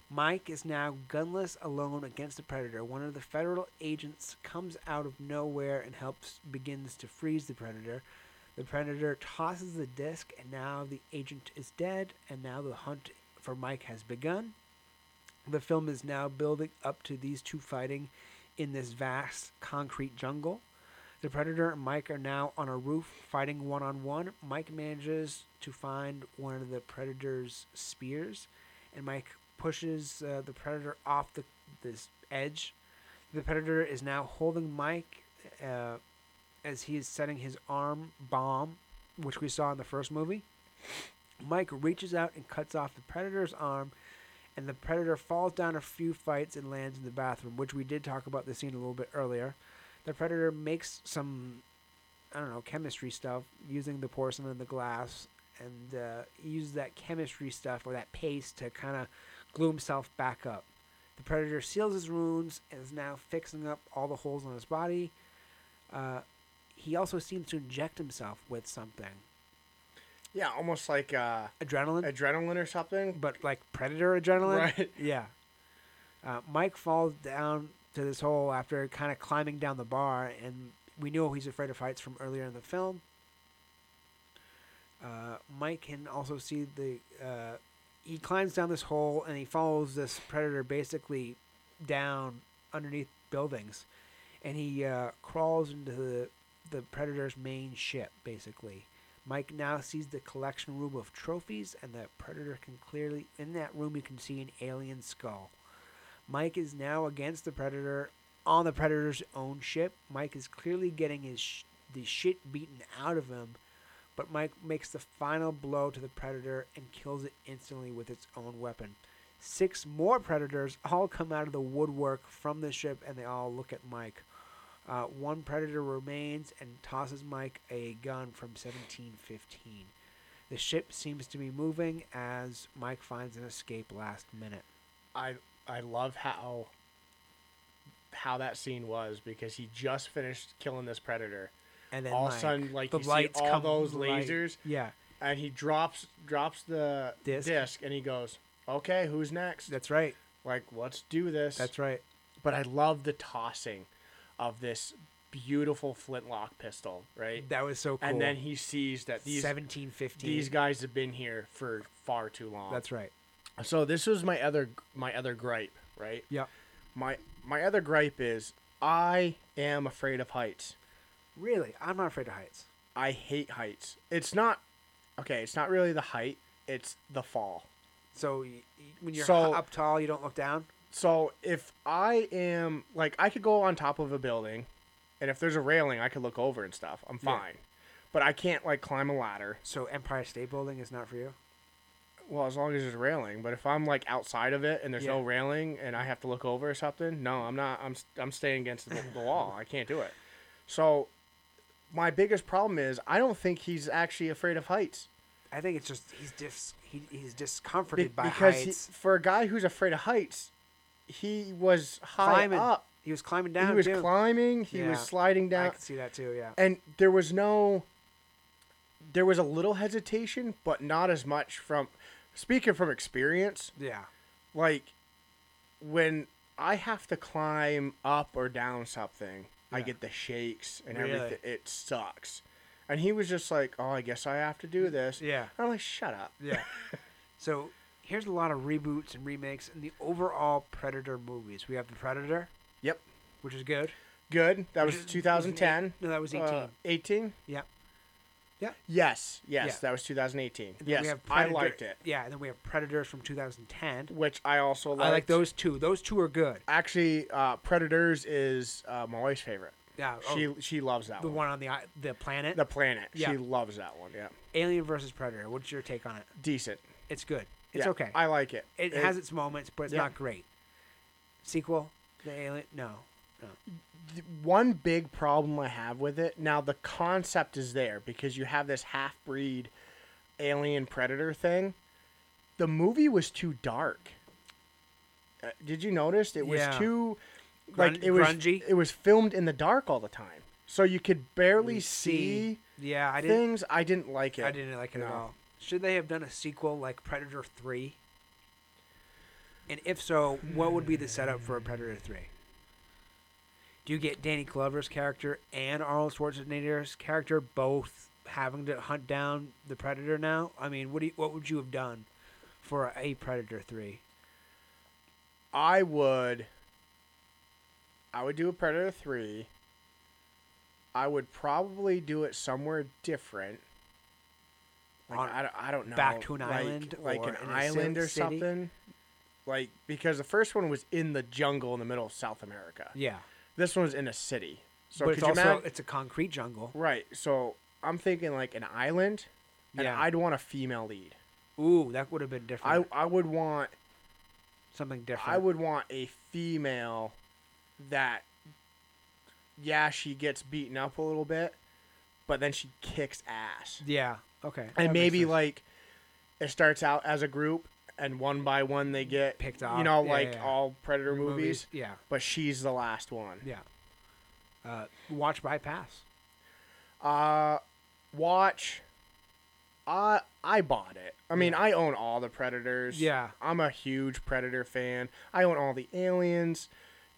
Mike is now gunless alone against the predator. One of the federal agents comes out of nowhere and helps begins to freeze the predator. The predator tosses the disc and now the agent is dead and now the hunt for Mike has begun. The film is now building up to these two fighting in this vast concrete jungle. The predator and Mike are now on a roof fighting one on one. Mike manages to find one of the predator's spears and Mike pushes uh, the predator off the this edge. The predator is now holding Mike uh, as he is setting his arm bomb, which we saw in the first movie. Mike reaches out and cuts off the predator's arm, and the predator falls down a few fights and lands in the bathroom, which we did talk about the scene a little bit earlier. The predator makes some, I don't know, chemistry stuff using the porcelain and the glass, and uh, uses that chemistry stuff or that paste to kind of glue himself back up. The predator seals his wounds and is now fixing up all the holes on his body. Uh, he also seems to inject himself with something, Yeah, almost like uh, adrenaline, adrenaline or something. but like predator adrenaline. Right. Yeah. Uh, Mike falls down to this hole after kind of climbing down the bar, and we know he's afraid of heights from earlier in the film. Uh, Mike can also see the. He climbs down this hole and he follows this predator basically down underneath buildings, and he uh, crawls into the the predator's main ship basically. Mike now sees the collection room of trophies, and the predator can clearly in that room you can see an alien skull. Mike is now against the predator on the predator's own ship. Mike is clearly getting his sh- the shit beaten out of him, but Mike makes the final blow to the predator and kills it instantly with its own weapon. Six more predators all come out of the woodwork from the ship, and they all look at Mike. Uh, one predator remains and tosses Mike a gun from 1715. The ship seems to be moving as Mike finds an escape last minute. I I love how how that scene was because he just finished killing this predator, And then all of like, a sudden, like the you see lights all come those light- lasers, Yeah, and he drops drops the Disc. disc, and he goes, "Okay, who's next? that's right. like, let's do this." That's right. But I love the tossing of this beautiful flintlock pistol, right? That was so cool. And then he sees that these 1715. these guys have been here for far too long. That's right. So this was my other my other gripe, right? Yeah. My my other gripe is I am afraid of heights. Really, I'm not afraid of heights. I hate heights. It's not okay. It's not really the height. It's the fall. So y- y- when you're So- up tall, you don't look down. So if I am like I could go on top of a building, and if there's a railing, I could look over and stuff. I'm Yeah. fine. But I can't like climb a ladder. So Empire State Building is not for you. Well, as long as there's a railing. But if I'm like outside of it and there's no Yeah. railing and I have to look over or something, no, I'm not. I'm I'm staying against the, the wall. I can't do it. So my biggest problem is I don't think he's actually afraid of heights. I think it's just he's dis he, he's Be- discomforted by heights. because he, for a guy who's afraid of heights, he was high Climbing up. He was climbing down. he was too. climbing. He was Yeah. sliding I can see that too. Yeah. and there was no there was a little hesitation but not as much from speaking from experience Yeah. like when i have to climb up or down something i get the shakes and Really? everything it sucks and he was just like oh i guess i have to do this Yeah. i'm like shut up Yeah. so here's a lot of reboots and remakes in the overall Predator movies. We have the Predator, yep which is good. good that was is- 2010 No, that was 18. Uh, 18 yeah. Yeah. yes yes Yeah. that was 2018 And yes we have i liked it Yeah, and then we have Predators from 2010. which i also liked. I like those two. Those two are good. Actually, uh, Predators is uh, my wife's favorite. Yeah. oh, She she loves that one. the one. one on the the planet. The planet. Yeah. She loves that one. Yeah. Alien versus Predator. What's your take on it? Decent. It's good. It's Yeah, okay. I like it. it, has its moments, but it's yeah. not great. Sequel, the Alien. No. th- one big problem I have with it. Now the concept is there because you have this half breed alien predator thing. The movie was too dark. Uh, did you notice it was Yeah. too like Grun- it was grungy? it was filmed in the dark all the time. So you could barely We see, Yeah, I didn't. things. I didn't like it. I didn't like it at all. Should they have done a sequel like Predator Three? And if so, what would be the setup for a Predator Three? Do you get Danny Glover's character and Arnold Schwarzenegger's character both having to hunt down the Predator now? I mean, what do you, what would you have done for a Predator Three? I would I would do a Predator 3. I would probably do it somewhere different. Like On- I, don't, I don't know. back to an like, island like an island or city? something. Like because the first one was in the jungle in the middle of South America. Yeah, This one's in a city. So but could it's you also imagine? it's a concrete jungle. Right. So I'm thinking like an island, and Yeah. I'd want a female lead. Ooh, that would have been different. I I would want Something different. I would want a female that, yeah, she gets beaten up a little bit, but then she kicks ass. Yeah. Okay. And maybe like it starts out as a group, and one by one they get Picked off. You know, Yeah, like yeah, yeah. all Predator movies, Yeah. but she's the last one. Yeah. Uh, watch bypass. Uh, watch. I I bought it. I mean. I own all the Predators. Yeah. I'm a huge Predator fan. I own all the Aliens.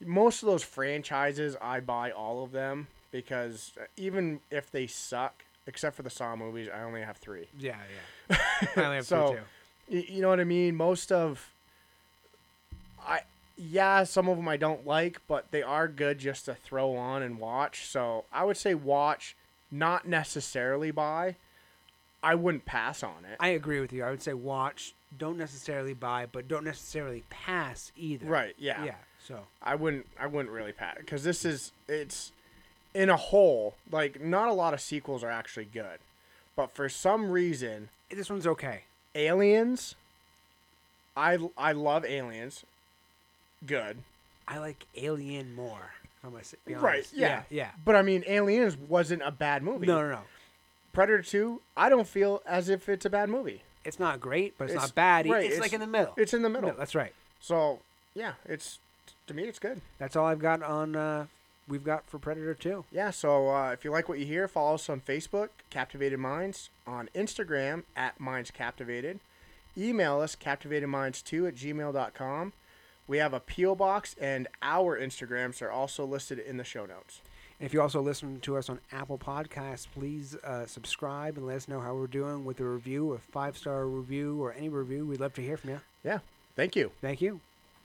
Most of those franchises, I buy all of them because uh, even if they suck, except for the Saw movies, I only have three. Yeah. Yeah. I only have So, two too. You know what I mean? Most of, I yeah, some of them I don't like, but they are good just to throw on and watch. So I would say watch, not necessarily buy. I wouldn't pass on it. I agree with you. I would say watch. Don't necessarily buy, but don't necessarily pass either. right? Yeah. Yeah. So I wouldn't. I wouldn't really pass because this is it's in a whole. Like not a lot of sequels are actually good, but for some reason, this one's okay. Aliens. I I love Aliens. Good. I like Alien more. I'm gonna Right, honest. yeah. Yeah. But I mean, Aliens wasn't a bad movie. No, no, no. Predator Two, I don't feel as if it's a bad movie. It's not great, but it's, It's- not bad. right, It's, it's- like in the middle. It's in the middle. No, that's right. So yeah, it's to me it's good. That's all I've got on. Uh, we've got for Predator Two. Yeah. So uh, if you like what you hear, follow us on Facebook, Captivated Minds, on Instagram at Minds Captivated. Email us captivatedminds2 at gmail.com. We have a P.O. box, and our Instagrams are also listed in the show notes. And if you also listen to us on Apple Podcasts, please uh, subscribe and let us know how we're doing with a review, a five star review, or any review. We'd love to hear from you. Yeah. Thank you. Thank you.